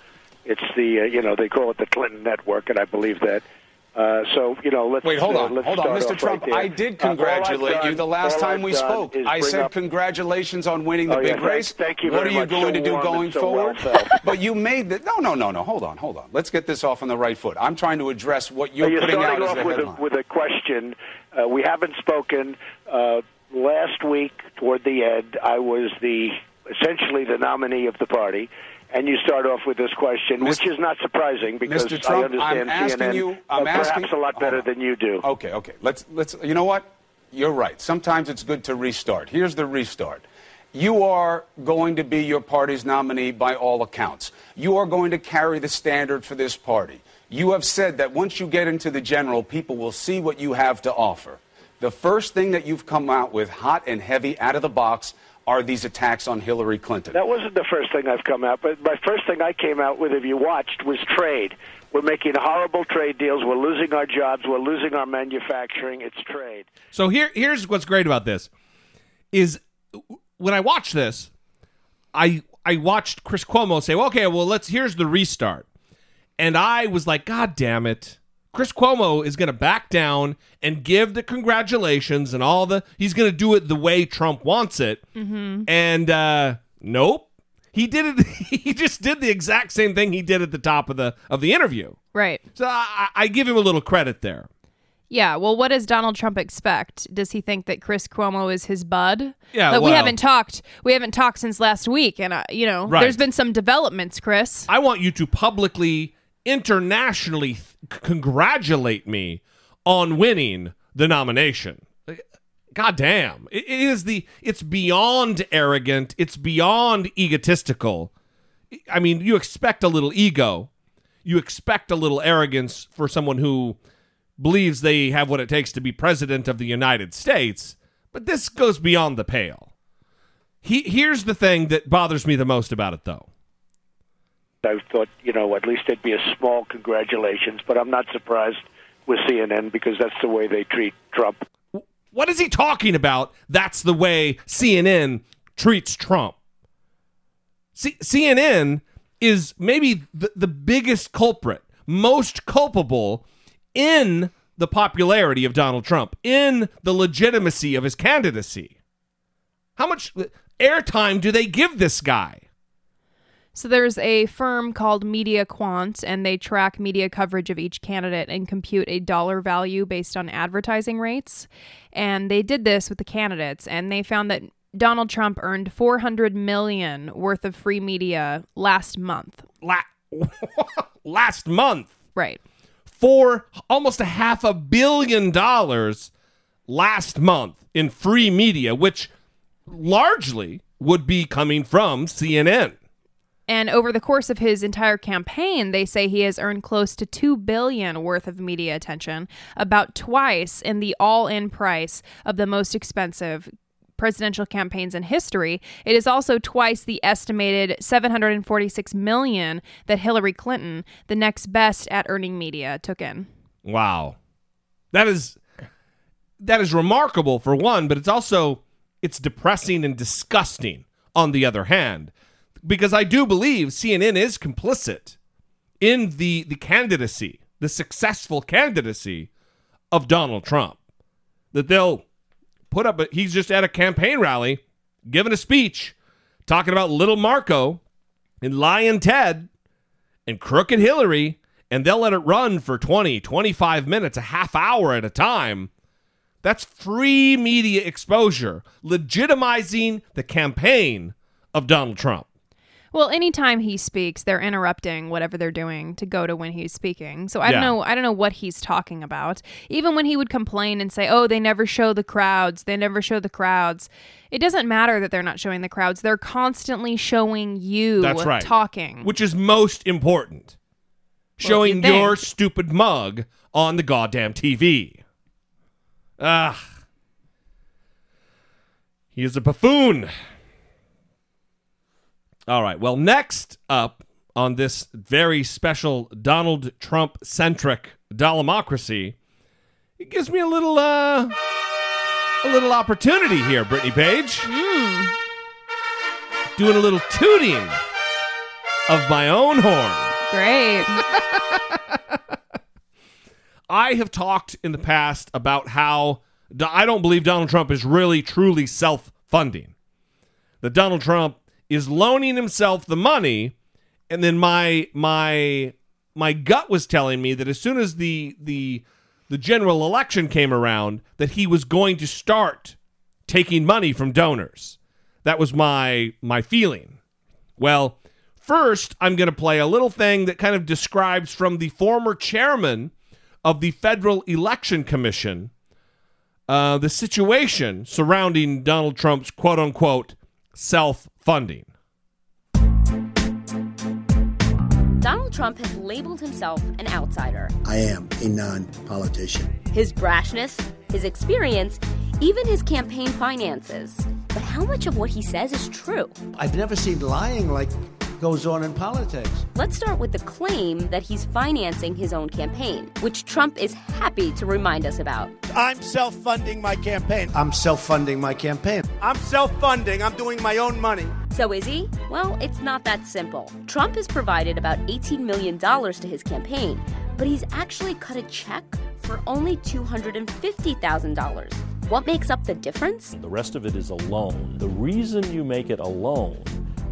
It's the, uh, you know, they call it the Clinton Network, and I believe that. Uh, so, you know, let's Wait, hold uh, on, let's hold on, Mr. Trump. right. I did Uh, congratulate you the last time I've we spoke. I said up- congratulations on winning the Oh, big yeah, race. thank- thank you what are you much. going So to do going so forward? felt. *laughs* but you made the no, no, no, no. Hold on, hold on. Let's get this off on the right foot. I'm trying to address what you're, you're putting out as off the with a, with a question. Uh, we haven't spoken. Uh, last week, toward the end, I was the essentially the nominee of the party, and you start off with this question, which is not surprising because Mr. Trump, I understand I'm asking CNN you. I'm asking, a lot better than you do. Okay, okay. Let's let's. You know what? You're right. Sometimes it's good to restart. Here's the restart. You are going to be your party's nominee by all accounts. You are going to carry the standard for this party. You have said that once you get into the general, people will see what you have to offer. The first thing that you've come out with, hot and heavy, out of the box, are these attacks on Hillary Clinton. That wasn't the first thing I've come out, but my first thing I came out with, if you watched, was trade. We're making horrible trade deals. We're losing our jobs. We're losing our manufacturing. It's trade. So here, here's what's great about this: is when I watched this, I I watched Chris Cuomo say, well, "Okay, well, let's here's the restart," and I was like, "God damn it!" Chris Cuomo is going to back down and give the congratulations and all the. He's going to do it the way Trump wants it, Mm-hmm. and uh, nope, he did it. *laughs* He just did the exact same thing he did at the top of the of the interview. Right. So I, I give him a little credit there. Yeah. Well, what does Donald Trump expect? Does he think that Chris Cuomo is his bud? Yeah, But we haven't talked. We haven't talked since last week, and uh, you know, Right. there's been some developments, Chris. I want you to publicly, internationally th- congratulate me on winning the nomination. God damn. It is the it's beyond arrogant, it's beyond egotistical. I mean, you expect a little ego. You expect a little arrogance for someone who believes they have what it takes to be president of the United States, but this goes beyond the pale. He, here's the thing that bothers me the most about it though. I thought, you know, at least it'd be a small congratulations, but I'm not surprised with CNN because that's the way they treat Trump. What is he talking about? That's the way CNN treats Trump. C- CNN is maybe the, the biggest culprit, most culpable in the popularity of Donald Trump, in the legitimacy of his candidacy. How much airtime do they give this guy? So there's a firm called Media Quant, and they track media coverage of each candidate and compute a dollar value based on advertising rates. And they did this with the candidates, and they found that Donald Trump earned 400 million worth of free media last month. La- *laughs* last month, right? For almost a half a billion dollars last month in free media, which largely would be coming from CNN. And over the course of his entire campaign, they say he has earned close to 2 billion worth of media attention, about twice in the all-in price of the most expensive presidential campaigns in history. It is also twice the estimated 746 million that Hillary Clinton, the next best at earning media, took in. Wow. That is that is remarkable for one, but it's also it's depressing and disgusting on the other hand because I do believe CNN is complicit in the the candidacy, the successful candidacy of Donald Trump. That they'll put up a, he's just at a campaign rally giving a speech talking about little Marco and Lyin' Ted and crooked Hillary and they'll let it run for 20, 25 minutes, a half hour at a time. That's free media exposure, legitimizing the campaign of Donald Trump. Well, anytime he speaks, they're interrupting whatever they're doing to go to when he's speaking. So I don't Yeah. know. I don't know what he's talking about. Even when he would complain and say, "Oh, they never show the crowds. They never show the crowds." It doesn't matter that they're not showing the crowds. They're constantly showing you That's right. talking. Which is most important. Showing think. your stupid mug on the goddamn TV. Ah. He is a buffoon. All right. Well, next up on this very special Donald Trump centric Dollemocracy, it gives me a little uh a little opportunity here, Brittany Page. Doing a little tooting of my own horn. Great. *laughs* I have talked in the past about how I don't believe Donald Trump is really truly self funding. That Donald Trump is loaning himself the money, and then my my my gut was telling me that as soon as the the the general election came around, that he was going to start taking money from donors. That was my my feeling. Well, first I'm going to play a little thing that kind of describes from the former chairman of the Federal Election Commission uh, the situation surrounding Donald Trump's quote unquote self funding. Donald Trump has labeled himself an outsider. I am a non politician. His brashness, his experience, even his campaign finances. But how much of what he says is true? I've never seen lying like goes on in politics. Let's start with the claim that he's financing his own campaign, which Trump is happy to remind us about. I'm self funding my campaign. I'm self funding my campaign. I'm self funding. I'm doing my own money. So is he? Well, it's not that simple. Trump has provided about $18 million to his campaign, but he's actually cut a check for only $250,000. What makes up the difference? The rest of it is a loan. The reason you make it a loan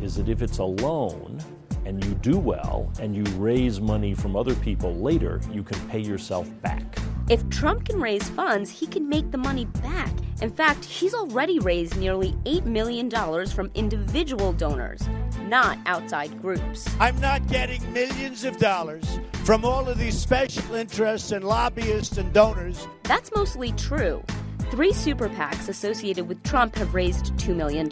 is that if it's a loan and you do well and you raise money from other people later, you can pay yourself back. If Trump can raise funds, he can make the money back. In fact, he's already raised nearly $8 million from individual donors, not outside groups. I'm not getting millions of dollars from all of these special interests and lobbyists and donors. That's mostly true. Three super PACs associated with Trump have raised $2 million.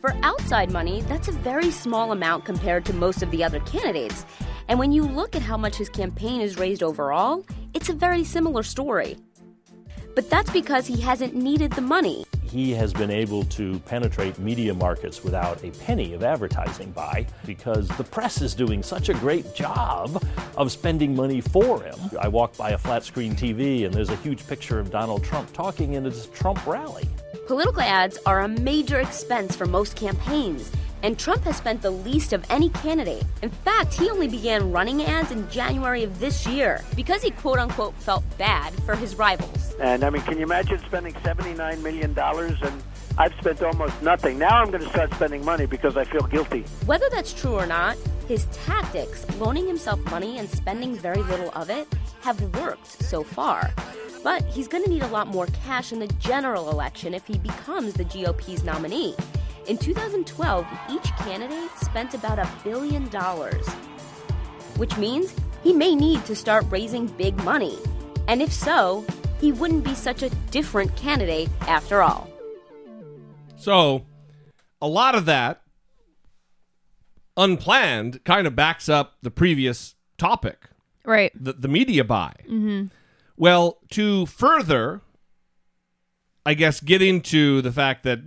For outside money, that's a very small amount compared to most of the other candidates. And when you look at how much his campaign has raised overall, it's a very similar story. But that's because he hasn't needed the money. He has been able to penetrate media markets without a penny of advertising buy because the press is doing such a great job of spending money for him. I walk by a flat screen TV and there's a huge picture of Donald Trump talking in a Trump rally. Political ads are a major expense for most campaigns, and Trump has spent the least of any candidate. In fact, he only began running ads in January of this year because he quote unquote felt bad for his rivals. And I mean, can you imagine spending $79 million and I've spent almost nothing. Now I'm going to start spending money because I feel guilty. Whether that's true or not, his tactics, loaning himself money and spending very little of it, have worked so far. But he's going to need a lot more cash in the general election if he becomes the GOP's nominee. In 2012, each candidate spent about a billion dollars, which means he may need to start raising big money. And if so, he wouldn't be such a different candidate after all. So, a lot of that unplanned kind of backs up the previous topic, Right. the, the media buy. Mm-hmm. Well, to further, I guess, get into the fact that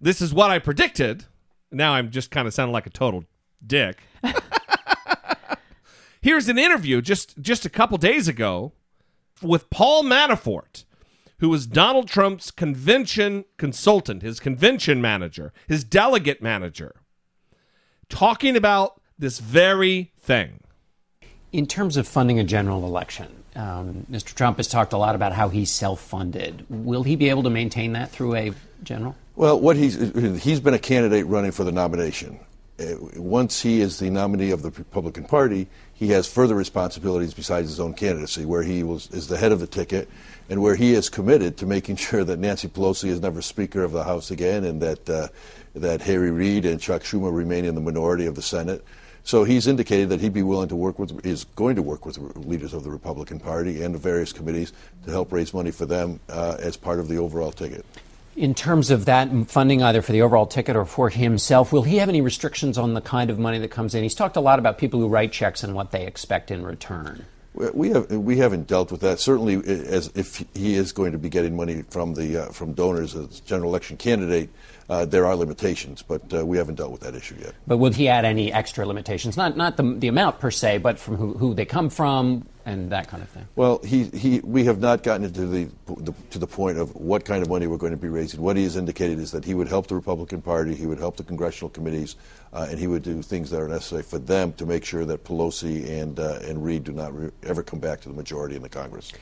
this is what I predicted. Now I'm just kind of sounding like a total dick. *laughs* Here's an interview just just a couple days ago with Paul Manafort, who was Donald Trump's convention consultant, his convention manager, his delegate manager, talking about this very thing. In terms of funding a general election, um, Mr. Trump has talked a lot about how he's self-funded. Will he be able to maintain that through a general? Well, what he's he's been a candidate running for the nomination. Uh, Once he is the nominee of the Republican Party, he has further responsibilities besides his own candidacy, where he was is the head of the ticket, and where he is committed to making *laughs* sure that Nancy Pelosi is never Speaker of the House again, and that uh, that Harry Reid and Chuck Schumer remain in the minority of the Senate. So he's indicated that he'd be willing to work with, is going to work with leaders of the Republican Party and the various committees to help raise money for them uh, as part of the overall ticket. In terms of that funding, either for the overall ticket or for himself, will he have any restrictions on the kind of money that comes in? He's talked a lot about people who write checks and what they expect in return. We- have we haven't dealt with that. Certainly, as if he is going to be getting money from the uh, from donors as general election candidate, uh, there are limitations, but uh, we haven't dealt with that issue yet. But will he add any extra limitations? Not not the, the amount per se, but from who, who they come from and that kind of thing. Well, he, he we have not gotten into the, the to the point of what kind of money we're going to be raising. What he has indicated is that he would help the Republican Party, he would help the congressional committees, uh, and he would do things that are necessary for them to make sure that Pelosi and uh, and Reid do not re- ever come back to the majority in the Congress.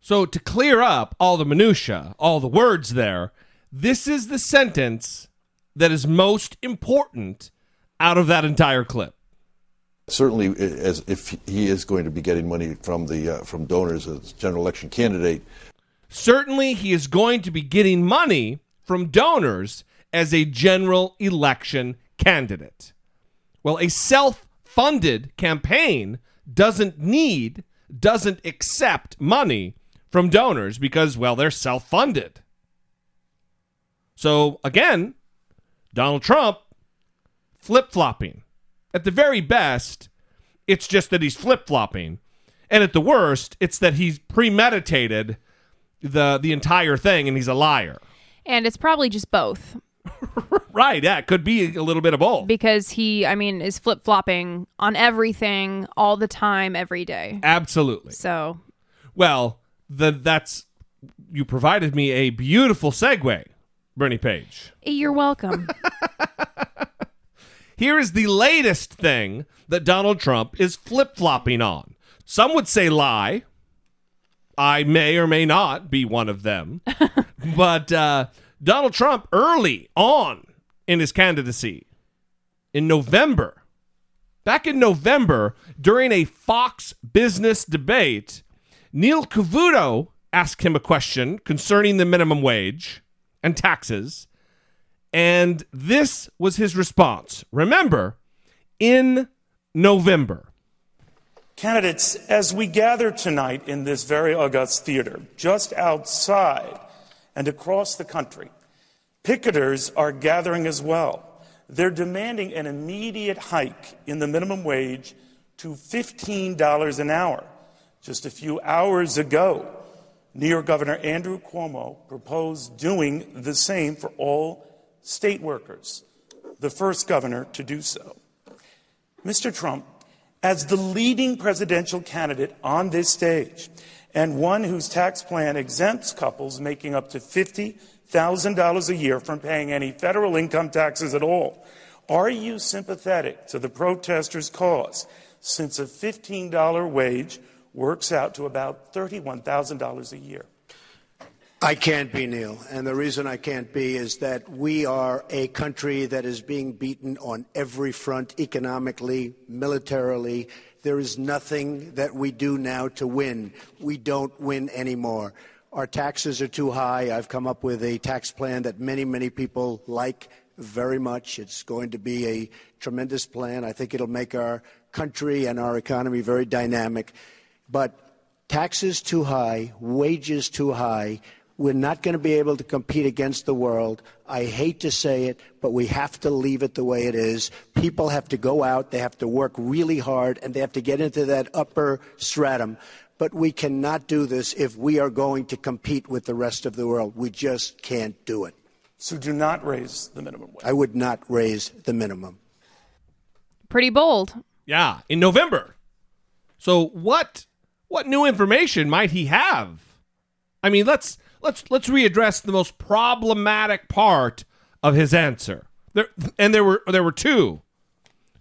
So to clear up all the minutia, all the words there, this is the sentence that is most important out of that entire clip. Certainly, as if he is going to be getting money from the uh, from donors as general election candidate, Certainly, he is going to be getting money from donors as a general election candidate. Well, a self funded campaign doesn't need, doesn't accept money from donors because, well, they're self funded. So, again, Donald Trump flip flopping. At the very best, it's just that he's flip flopping. And at the worst, it's that he's premeditated the the entire thing and he's a liar. And it's probably just both *laughs* Right, yeah, it could be a little bit of both. because he, I mean, is flip flopping on everything all the time, every day. Absolutely. So Well, the that's you provided me a beautiful segue, Bernie Page. you're welcome. *laughs* Here is the latest thing that Donald Trump is flip flopping on. Some would say lie. I may or may not be one of them. *laughs* but uh, Donald Trump, early on in his candidacy, in November, back in November, during a Fox Business debate, Neil Cavuto asked him a question concerning the minimum wage and taxes. And this was his response. Remember, in November. Candidates, as we gather tonight in this very august theater, just outside and across the country, picketers are gathering as well. They're demanding an immediate hike in the minimum wage to $15 an hour. Just a few hours ago, New York Governor Andrew Cuomo proposed doing the same for all state workers, the first governor to do so. Mr. Trump, as the leading presidential candidate on this stage, and one whose tax plan exempts couples making up to $50,000 a year from paying any federal income taxes at all, are you sympathetic to the protesters' cause since a $15 wage works out to about $31,000 a year? I can't be, Neil. And the reason I can't be is that we are a country that is being beaten on every front economically, militarily. There is nothing that we do now to win. We don't win anymore. Our taxes are too high. I've come up with a tax plan that many, many people like very much. It's going to be a tremendous plan. I think it'll make our country and our economy very dynamic. But taxes too high, wages too high. We're not going to be able to compete against the world. I hate to say it, but we have to leave it the way it is. People have to go out, they have to work really hard, and they have to get into that upper stratum. But we cannot do this if we are going to compete with the rest of the world. We just can't do it. So do not raise the minimum wage. I would not raise the minimum. Pretty bold. Yeah, in November. So what what new information might he have? I mean, let's let's let's readdress the most problematic part of his answer. There and there were there were two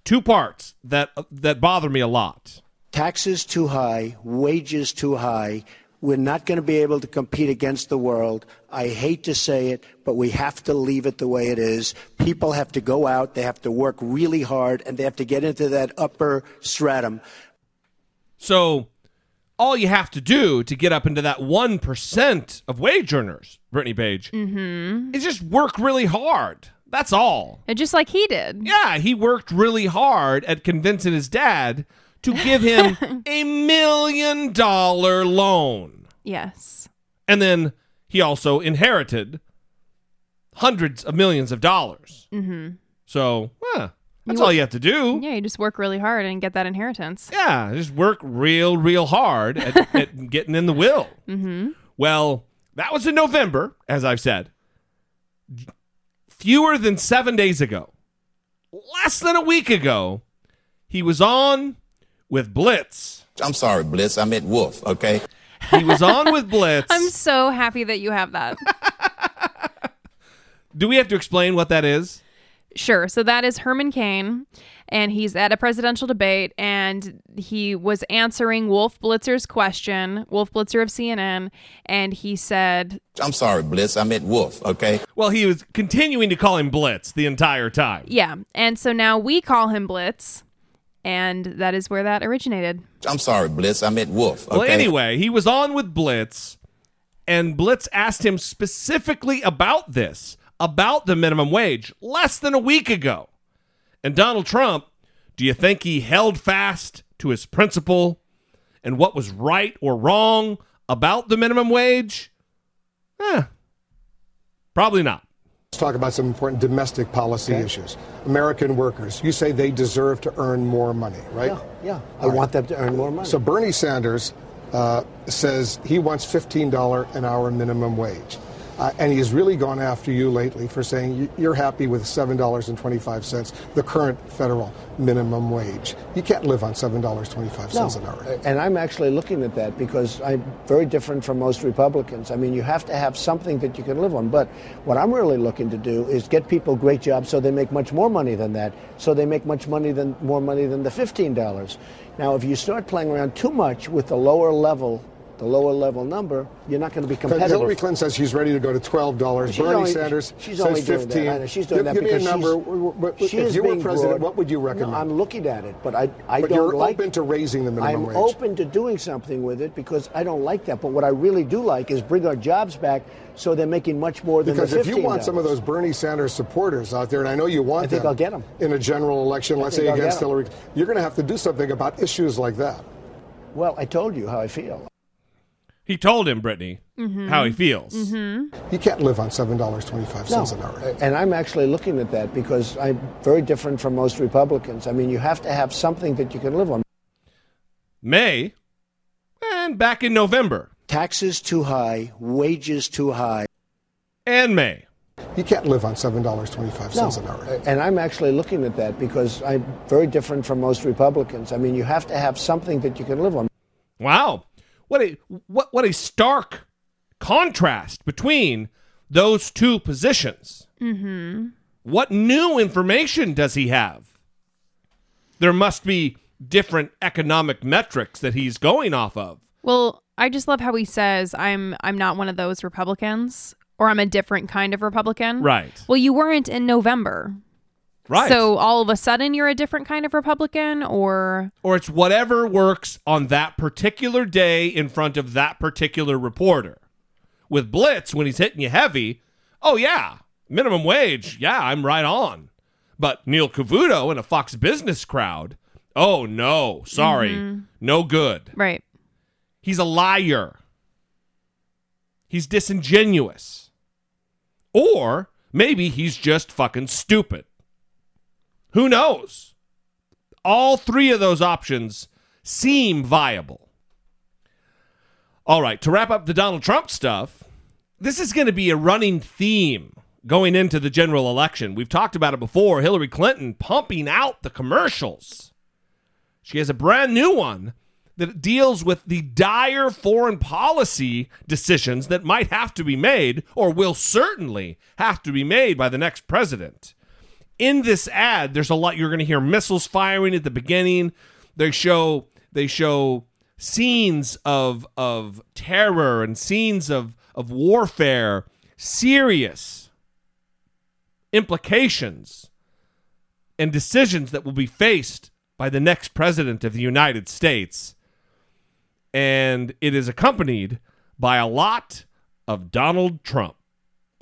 two parts that that bother me a lot. Taxes too high, wages too high. We're not going to be able to compete against the world. I hate to say it, but we have to leave it the way it is. People have to go out, they have to work really hard, and they have to get into that upper stratum. So all you have to do to get up into that 1% of wage earners, Brittany Page, Mm-hmm. is just work really hard. That's all. And just like he did. Yeah, he worked really hard at convincing his dad to give him *laughs* a million dollar loan. Yes. And then he also inherited hundreds of millions of dollars. Mm-hmm. So, that's You all wo- you have to do. Yeah, you just work really hard and get that inheritance. Yeah, just work real, real hard at, *laughs* at getting in the will. Mm-hmm. Well, that was in November, as I've said. Fewer than seven days ago, less than a week ago, he was on with Blitz. I'm sorry, Blitz. I meant Wolf, okay? He was on with *laughs* Blitz. I'm so happy that you have that. *laughs* Do we have to explain what that is? Sure. So that is Herman Cain, and he's at a presidential debate, and he was answering Wolf Blitzer's question, Wolf Blitzer of CNN, and he said, I'm sorry, Blitz. I meant Wolf, okay? Well, he was continuing to call him Blitz the entire time. "Yeah." And so now we call him Blitz, and that is where that originated. I'm sorry, Blitz. I meant Wolf, okay? Well, anyway, he was on with Blitz, and Blitz asked him specifically about this, about the minimum wage, less than a week ago. And Donald Trump, do you think he held fast to his principle and what was right or wrong about the minimum wage? Eh, probably not. Let's talk about some important domestic policy issues. American workers, you say they deserve to earn more money, right? Yeah, yeah. I want them to earn more money. So Bernie Sanders uh, says he wants $15 an hour minimum wage. Uh, and he's really gone after you lately for saying you- you're happy with $7.25, the current federal minimum wage. You can't live on $7.25 an hour. And I'm actually looking at that because I'm very different from most Republicans. I mean, you have to have something that you can live on. But what I'm really looking to do is get people great jobs so they make much more money than that. So they make much money than more money than the $15. Now, if you start playing around too much with the lower level, the lower level number, you're not going to be competitive. Hillary Clinton says she's ready to go to $12. She's Bernie only- Sanders she's says only doing 15 that. She's doing give, that give me a number. she's- W- w- she if you were president, broad. what would you recommend? No, I'm looking at it, but I, I but don't you're like. open to raising the minimum I'm wage. open to doing something with it because I don't like that. But what I really do like is bring our jobs back so they're making much more than Because if you want some of those Bernie Sanders supporters out there, and I know you want I think them I'll get them in a general election, I let's say I'll against. Hillary, you're going to have to do something about issues like that. Well, I told you how I feel. He told him, Brittany, Mhm. how he feels. Mm-hmm. You can't live on $7.25 an hour. And I'm actually looking at that because I'm very different from most Republicans. I mean, you have to have something that you can live on. May and back in November. Taxes too high, wages too high. And May. You can't live on $7.25 an hour. And I'm actually looking at that because I'm very different from most Republicans. I mean, you have to have something that you can live on. Wow. What a what what a stark contrast between those two positions. Mm-hmm. What new information does he have? There must be different economic metrics that he's going off of. Well, I just love how he says, "I'm I'm not one of those Republicans, or I'm a different kind of Republican." Right. Well, you weren't in November. Right. So all of a sudden you're a different kind of Republican, or Or it's whatever works on that particular day in front of that particular reporter. With Blitz, when he's hitting you heavy, oh yeah, minimum wage, yeah, I'm right on. But Neil Cavuto in a Fox Business crowd, oh no, sorry, Mhm. no good. right? He's a liar. He's disingenuous. Or maybe he's just fucking stupid. Who knows? All three of those options seem viable. All right, to wrap up the Donald Trump stuff, this is going to be a running theme going into the general election. We've talked about it before. Hillary Clinton pumping out the commercials. She has a brand new one that deals with the dire foreign policy decisions that might have to be made or will certainly have to be made by the next president. In this ad, there's a lot you're going to hear missiles firing at the beginning. They show they show scenes of of terror and scenes of of warfare, serious implications and decisions that will be faced by the next president of the United States. And it is accompanied by a lot of Donald Trump.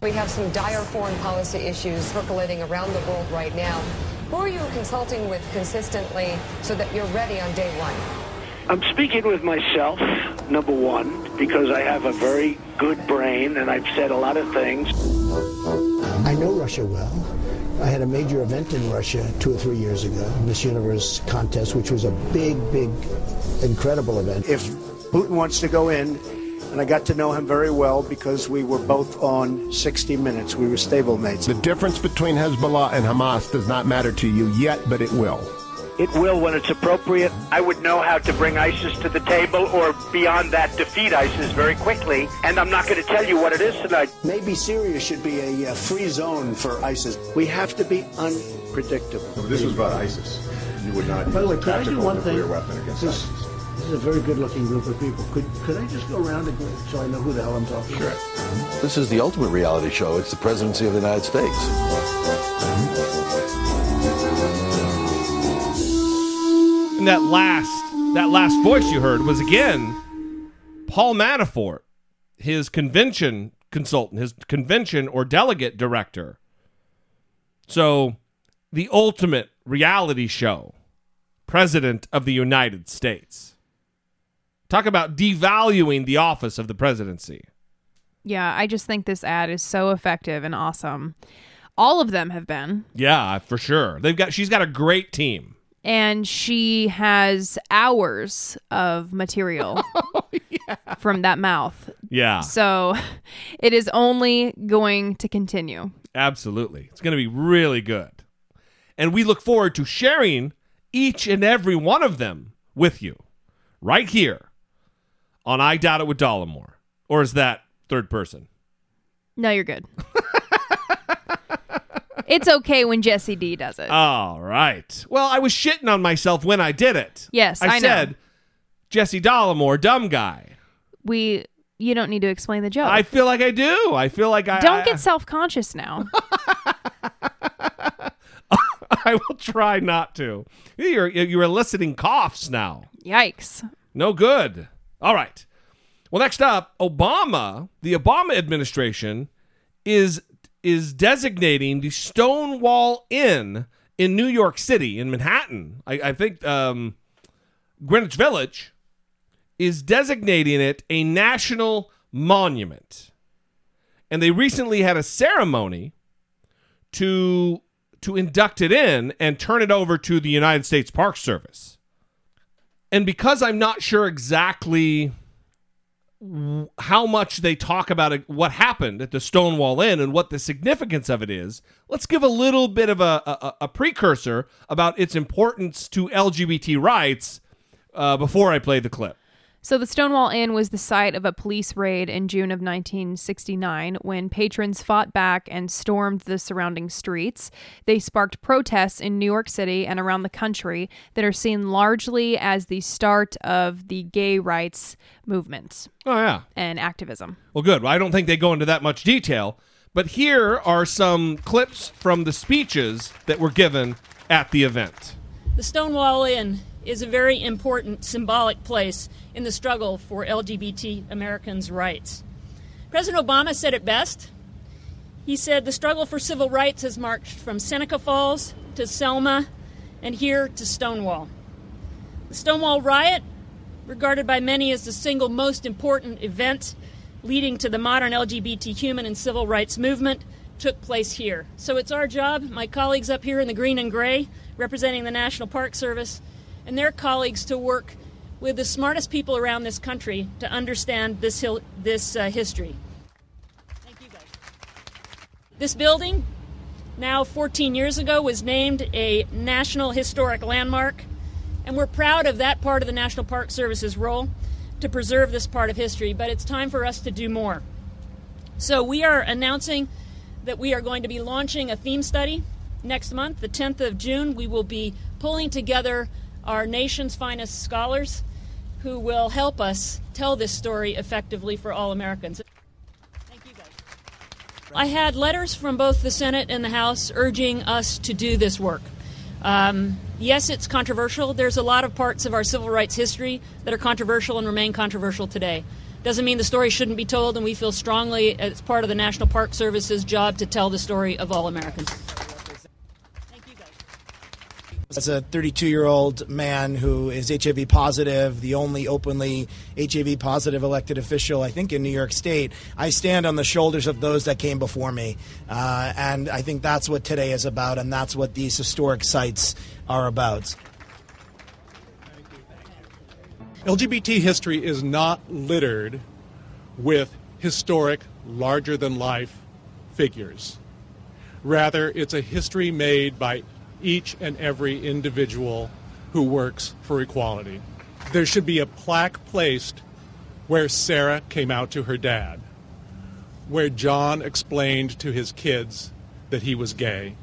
We have some dire foreign policy issues percolating around the world right now. Who are you consulting with consistently so that you're ready on day one? I'm speaking with myself, number one, because I have a very good brain and I've said a lot of things. I know Russia well. I had a major event in Russia two or three years ago, Miss Universe contest, which was a big, big, incredible event. If Putin wants to go in, and I got to know him very well because we were both on 60 Minutes. We were stablemates. The difference between Hezbollah and Hamas does not matter to you yet, but it will. It will when it's appropriate. I would know how to bring ISIS to the table or beyond that defeat ISIS very quickly. And I'm not going to tell you what it is tonight. Maybe Syria should be a uh, free zone for ISIS. We have to be unpredictable. This was about ISIS. You would not By the way, use could I do one thing? nuclear weapon against This, ISIS. This is a very good-looking group of people. Could could I just go around and go, so I know who the hell I'm talking to? sure. about? This is the ultimate reality show. It's the presidency of the United States. And that last that last voice you heard was again Paul Manafort, his convention consultant, his convention or delegate director. So, the ultimate reality show, President of the United States. Talk about devaluing the office of the presidency. Yeah, I just think this ad is so effective and awesome. All of them have been. Yeah, for sure. They've got she's got a great team. and she has hours of material *laughs* oh, from that mouth. Yeah. So *laughs* it is only going to continue. Absolutely. It's going to be really good. And we look forward to sharing each and every one of them with you right here on I Doubt It with Dollemore. Or is that third person? No, you're good. *laughs* it's okay when Jesse D does it. All right. Well, I was shitting on myself when I did it. Yes, I know. said Jesse Dollemore, dumb guy. we you don't need to explain the joke. I feel like I do. I feel like I don't I- get self-conscious now. *laughs* I will try not to. You're you're eliciting coughs now. Yikes. No good. All right. Well, next up, Obama, the Obama administration is is designating the Stonewall Inn in New York City, in Manhattan. I, I think um, Greenwich Village is designating it a national monument. And they recently had a ceremony to to induct it in and turn it over to the United States Park Service. And because I'm not sure exactly how much they talk about it, what happened at the Stonewall Inn and what the significance of it is, let's give a little bit of a, a, a precursor about its importance to LGBT rights uh, before I play the clip. So, the Stonewall Inn was the site of a police raid in June of 1969 when patrons fought back and stormed the surrounding streets. They sparked protests in New York City and around the country that are seen largely as the start of the gay rights movement Oh, yeah. and activism. Well, good. I don't think they go into that much detail, but here are some clips from the speeches that were given at the event. The Stonewall Inn is a very important symbolic place in the struggle for LGBT Americans' rights. President Obama said it best. He said the struggle for civil rights has marched from Seneca Falls to Selma and here to Stonewall. The Stonewall riot, regarded by many as the single most important event leading to the modern LGBT human and civil rights movement, took place here. So it's our job, my colleagues up here in the green and gray, representing the National Park Service, and their colleagues to work with the smartest people around this country to understand this, this uh, history. Thank you guys. This building, now 14 years ago, was named a National Historic Landmark, and we're proud of that part of the National Park Service's role to preserve this part of history, but it's time for us to do more. So we are announcing that we are going to be launching a theme study next month, the 10th of June. We will be pulling together our nation's finest scholars who will help us tell this story effectively for all Americans. Thank you guys. I had letters from both the Senate and the House urging us to do this work. Um, yes, it's controversial. There's a lot of parts of our civil rights history that are controversial and remain controversial today. Doesn't mean the story shouldn't be told, and we feel strongly it's part of the National Park Service's job to tell the story of all Americans. As a 32 year old man who is HIV positive, the only openly HIV positive elected official, I think, in New York State, I stand on the shoulders of those that came before me. Uh, and I think that's what today is about, and that's what these historic sites are about. LGBT history is not littered with historic, larger than life figures. Rather, it's a history made by each and every individual who works for equality. There should be a plaque placed where Sarah came out to her dad, where John explained to his kids that he was gay,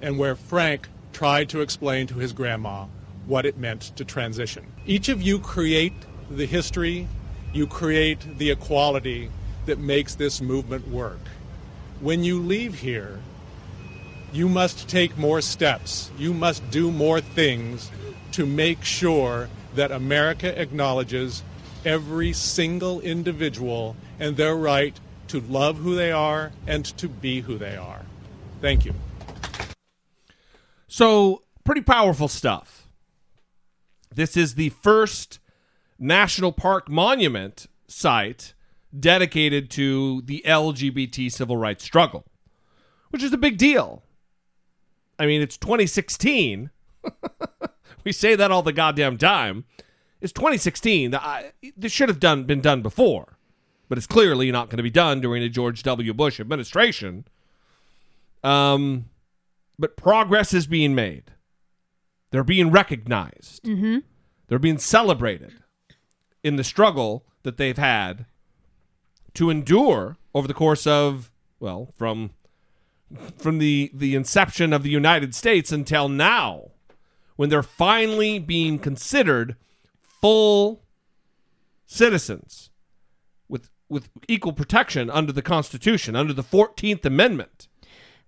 and where Frank tried to explain to his grandma what it meant to transition. Each of you create the history, you create the equality that makes this movement work. When you leave here, you must take more steps. You must do more things to make sure that America acknowledges every single individual and their right to love who they are and to be who they are. Thank you. So, pretty powerful stuff. This is the first national park monument site dedicated to the LGBT civil rights struggle, which is a big deal. I mean, it's 2016. *laughs* we say that all the goddamn time. It's 2016. I, this should have done been done before, but it's clearly not going to be done during the George W. Bush administration. Um, but progress is being made. They're being recognized. Mm-hmm. They're being celebrated in the struggle that they've had to endure over the course of well, from from the the inception of the United States until now, when they're finally being considered full citizens with with equal protection under the Constitution, under the Fourteenth Amendment.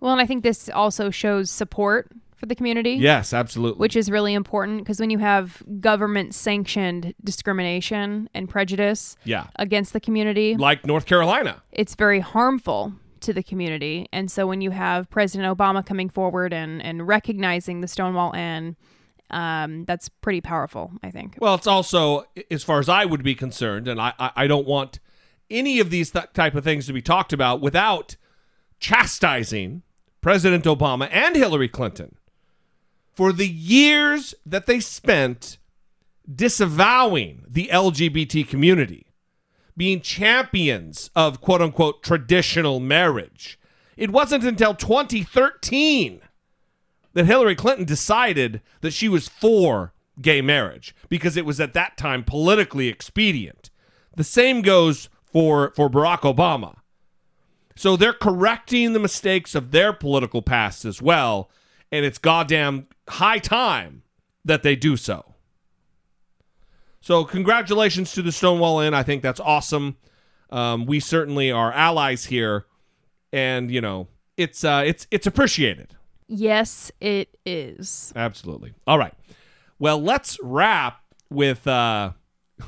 Well, and I think this also shows support for the community. Yes, absolutely. Which is really important because when you have government sanctioned discrimination and prejudice Yeah. against the community, like North Carolina. it's very harmful to the community. And so when you have President Obama coming forward and, and recognizing the Stonewall Inn, um, that's pretty powerful, I think. Well, it's also, as far as I would be concerned, and I, I, don't want any of these th- type of things to be talked about without chastising President Obama and Hillary Clinton for the years that they spent disavowing the LGBT community, being champions of quote unquote traditional marriage. It wasn't until 2013 that Hillary Clinton decided that she was for gay marriage because it was at that time politically expedient. The same goes for for Barack Obama. So they're correcting the mistakes of their political past as well, and it's goddamn high time that they do so. So congratulations to the Stonewall Inn. I think that's awesome. Um, we certainly are allies here, and you know it's uh, it's it's appreciated. Yes, it is. Absolutely. All right. Well, let's wrap with uh *laughs*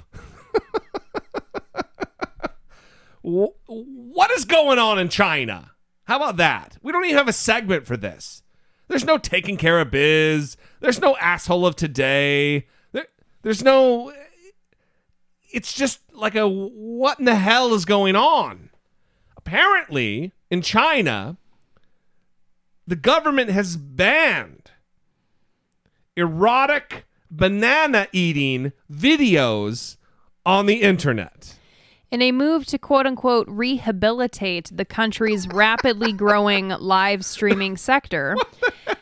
what is going on in China? How about that? We don't even have a segment for this. There's no taking care of biz. There's no asshole of today. There, there's no. It's just like a what in the hell is going on? Apparently, in China, the government has banned erotic banana eating videos on the internet. In a move to quote unquote rehabilitate the country's rapidly growing live streaming sector, *laughs*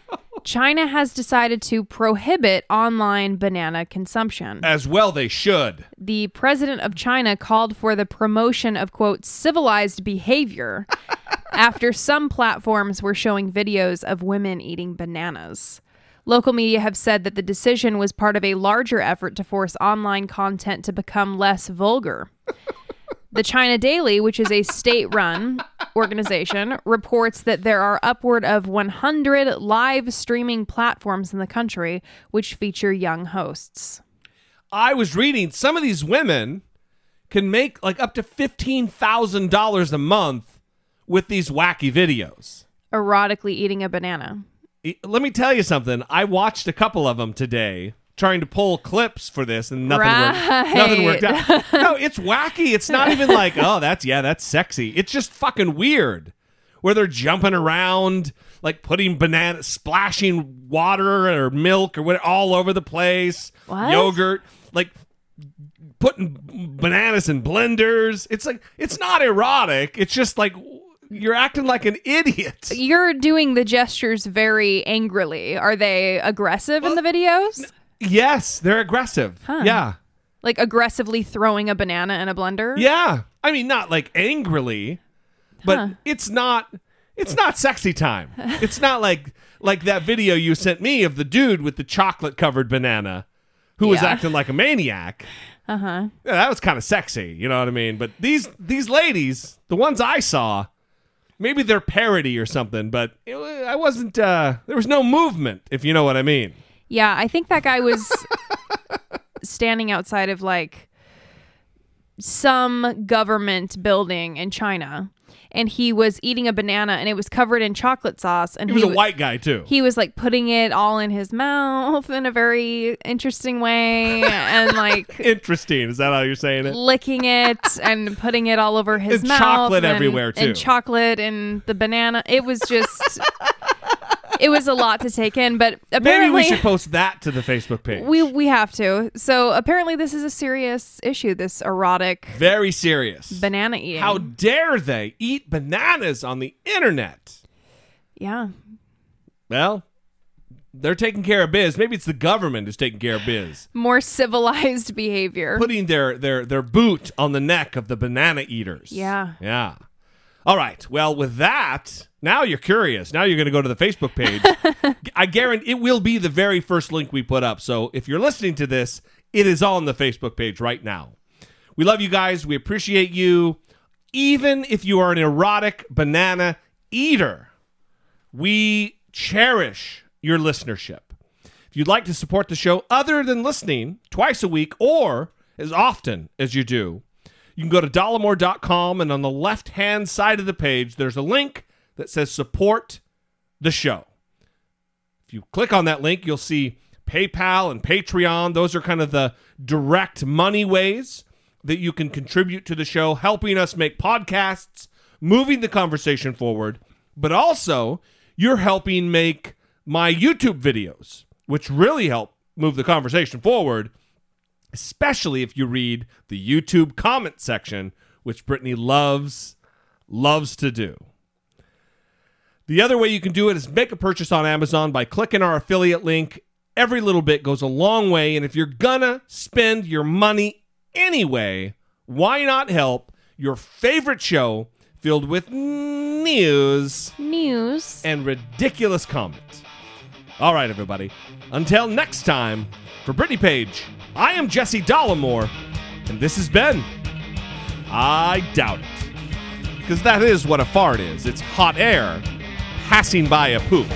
China has decided to prohibit online banana consumption. As well, they should. The president of China called for the promotion of quote civilized behavior *laughs* after some platforms were showing videos of women eating bananas. Local media have said that the decision was part of a larger effort to force online content to become less vulgar. *laughs* The China Daily, which is a state run organization, reports that there are upward of 100 live streaming platforms in the country which feature young hosts. I was reading some of these women can make like up to $15,000 a month with these wacky videos. Erotically eating a banana. Let me tell you something. I watched a couple of them today trying to pull clips for this and nothing worked. Nothing worked out. *laughs* No, it's wacky. It's not even like, oh, that's yeah, that's sexy. It's just fucking weird. Where they're jumping around, like putting banana, splashing water or milk or what all over the place. What? Yogurt, like putting bananas in blenders. It's like it's not erotic. It's just like you're acting like an idiot. You're doing the gestures very angrily. Are they aggressive in the videos? Yes, they're aggressive. Huh. Yeah. Like aggressively throwing a banana in a blender? Yeah. I mean not like angrily, but Huh. it's not it's not sexy time. *laughs* It's not like like that video you sent me of the dude with the chocolate covered banana who was Yeah. acting like a maniac. Uh huh. Yeah, that was kind of sexy, you know what I mean? But these these ladies, the ones I saw, maybe they're parody or something, but it, wa- I wasn't uh there was no movement, if you know what I mean. Yeah, I think that guy was standing outside of like some government building in China and he was eating a banana and it was covered in chocolate sauce and He was a white guy too. He was like putting it all in his mouth in a very interesting way and like *laughs* Interesting. Is that how you're saying it? licking it and putting it all over his And mouth chocolate and- everywhere, too. and chocolate and the banana it was just it was a lot to take in but Maybe apparently we should post that to the Facebook page. we we have to. So apparently, this is a serious issue. This erotic Very serious. banana eating. How dare they eat bananas on the internet? Yeah. Well, they're taking care of biz. Maybe it's the government is taking care of biz. More civilized behavior. Putting their their their boot on the neck of the banana eaters. Yeah. Yeah. All right. Well, with that, now you're curious. Now you're going to go to the Facebook page. *laughs* I guarantee it will be the very first link we put up. So if you're listening to this, it is on the Facebook page right now. We love you guys. We appreciate you. Even if you are an erotic banana eater, we cherish your listenership. If you'd like to support the show other than listening twice a week or as often as you do, you can go to dollemore.com and on the left hand side of the page, there's a link that says support the show. If you click on that link, you'll see PayPal and Patreon. Those are kind of the direct money ways that you can contribute to the show, helping us make podcasts, moving the conversation forward, but also you're helping make my YouTube videos, which really help move the conversation forward, especially if you read the YouTube comment section, which Brittany loves, loves to do. The other way you can do it is make a purchase on Amazon by clicking our affiliate link. Every little bit goes a long way, and if you're gonna spend your money anyway, why not help your favorite show filled with news, news, and ridiculous comments? All right, everybody. Until next time, for Brittany Page, I am Jesse Dollemore, and this has been I Doubt It. Because that is what a fart is it's hot air passing by a poop.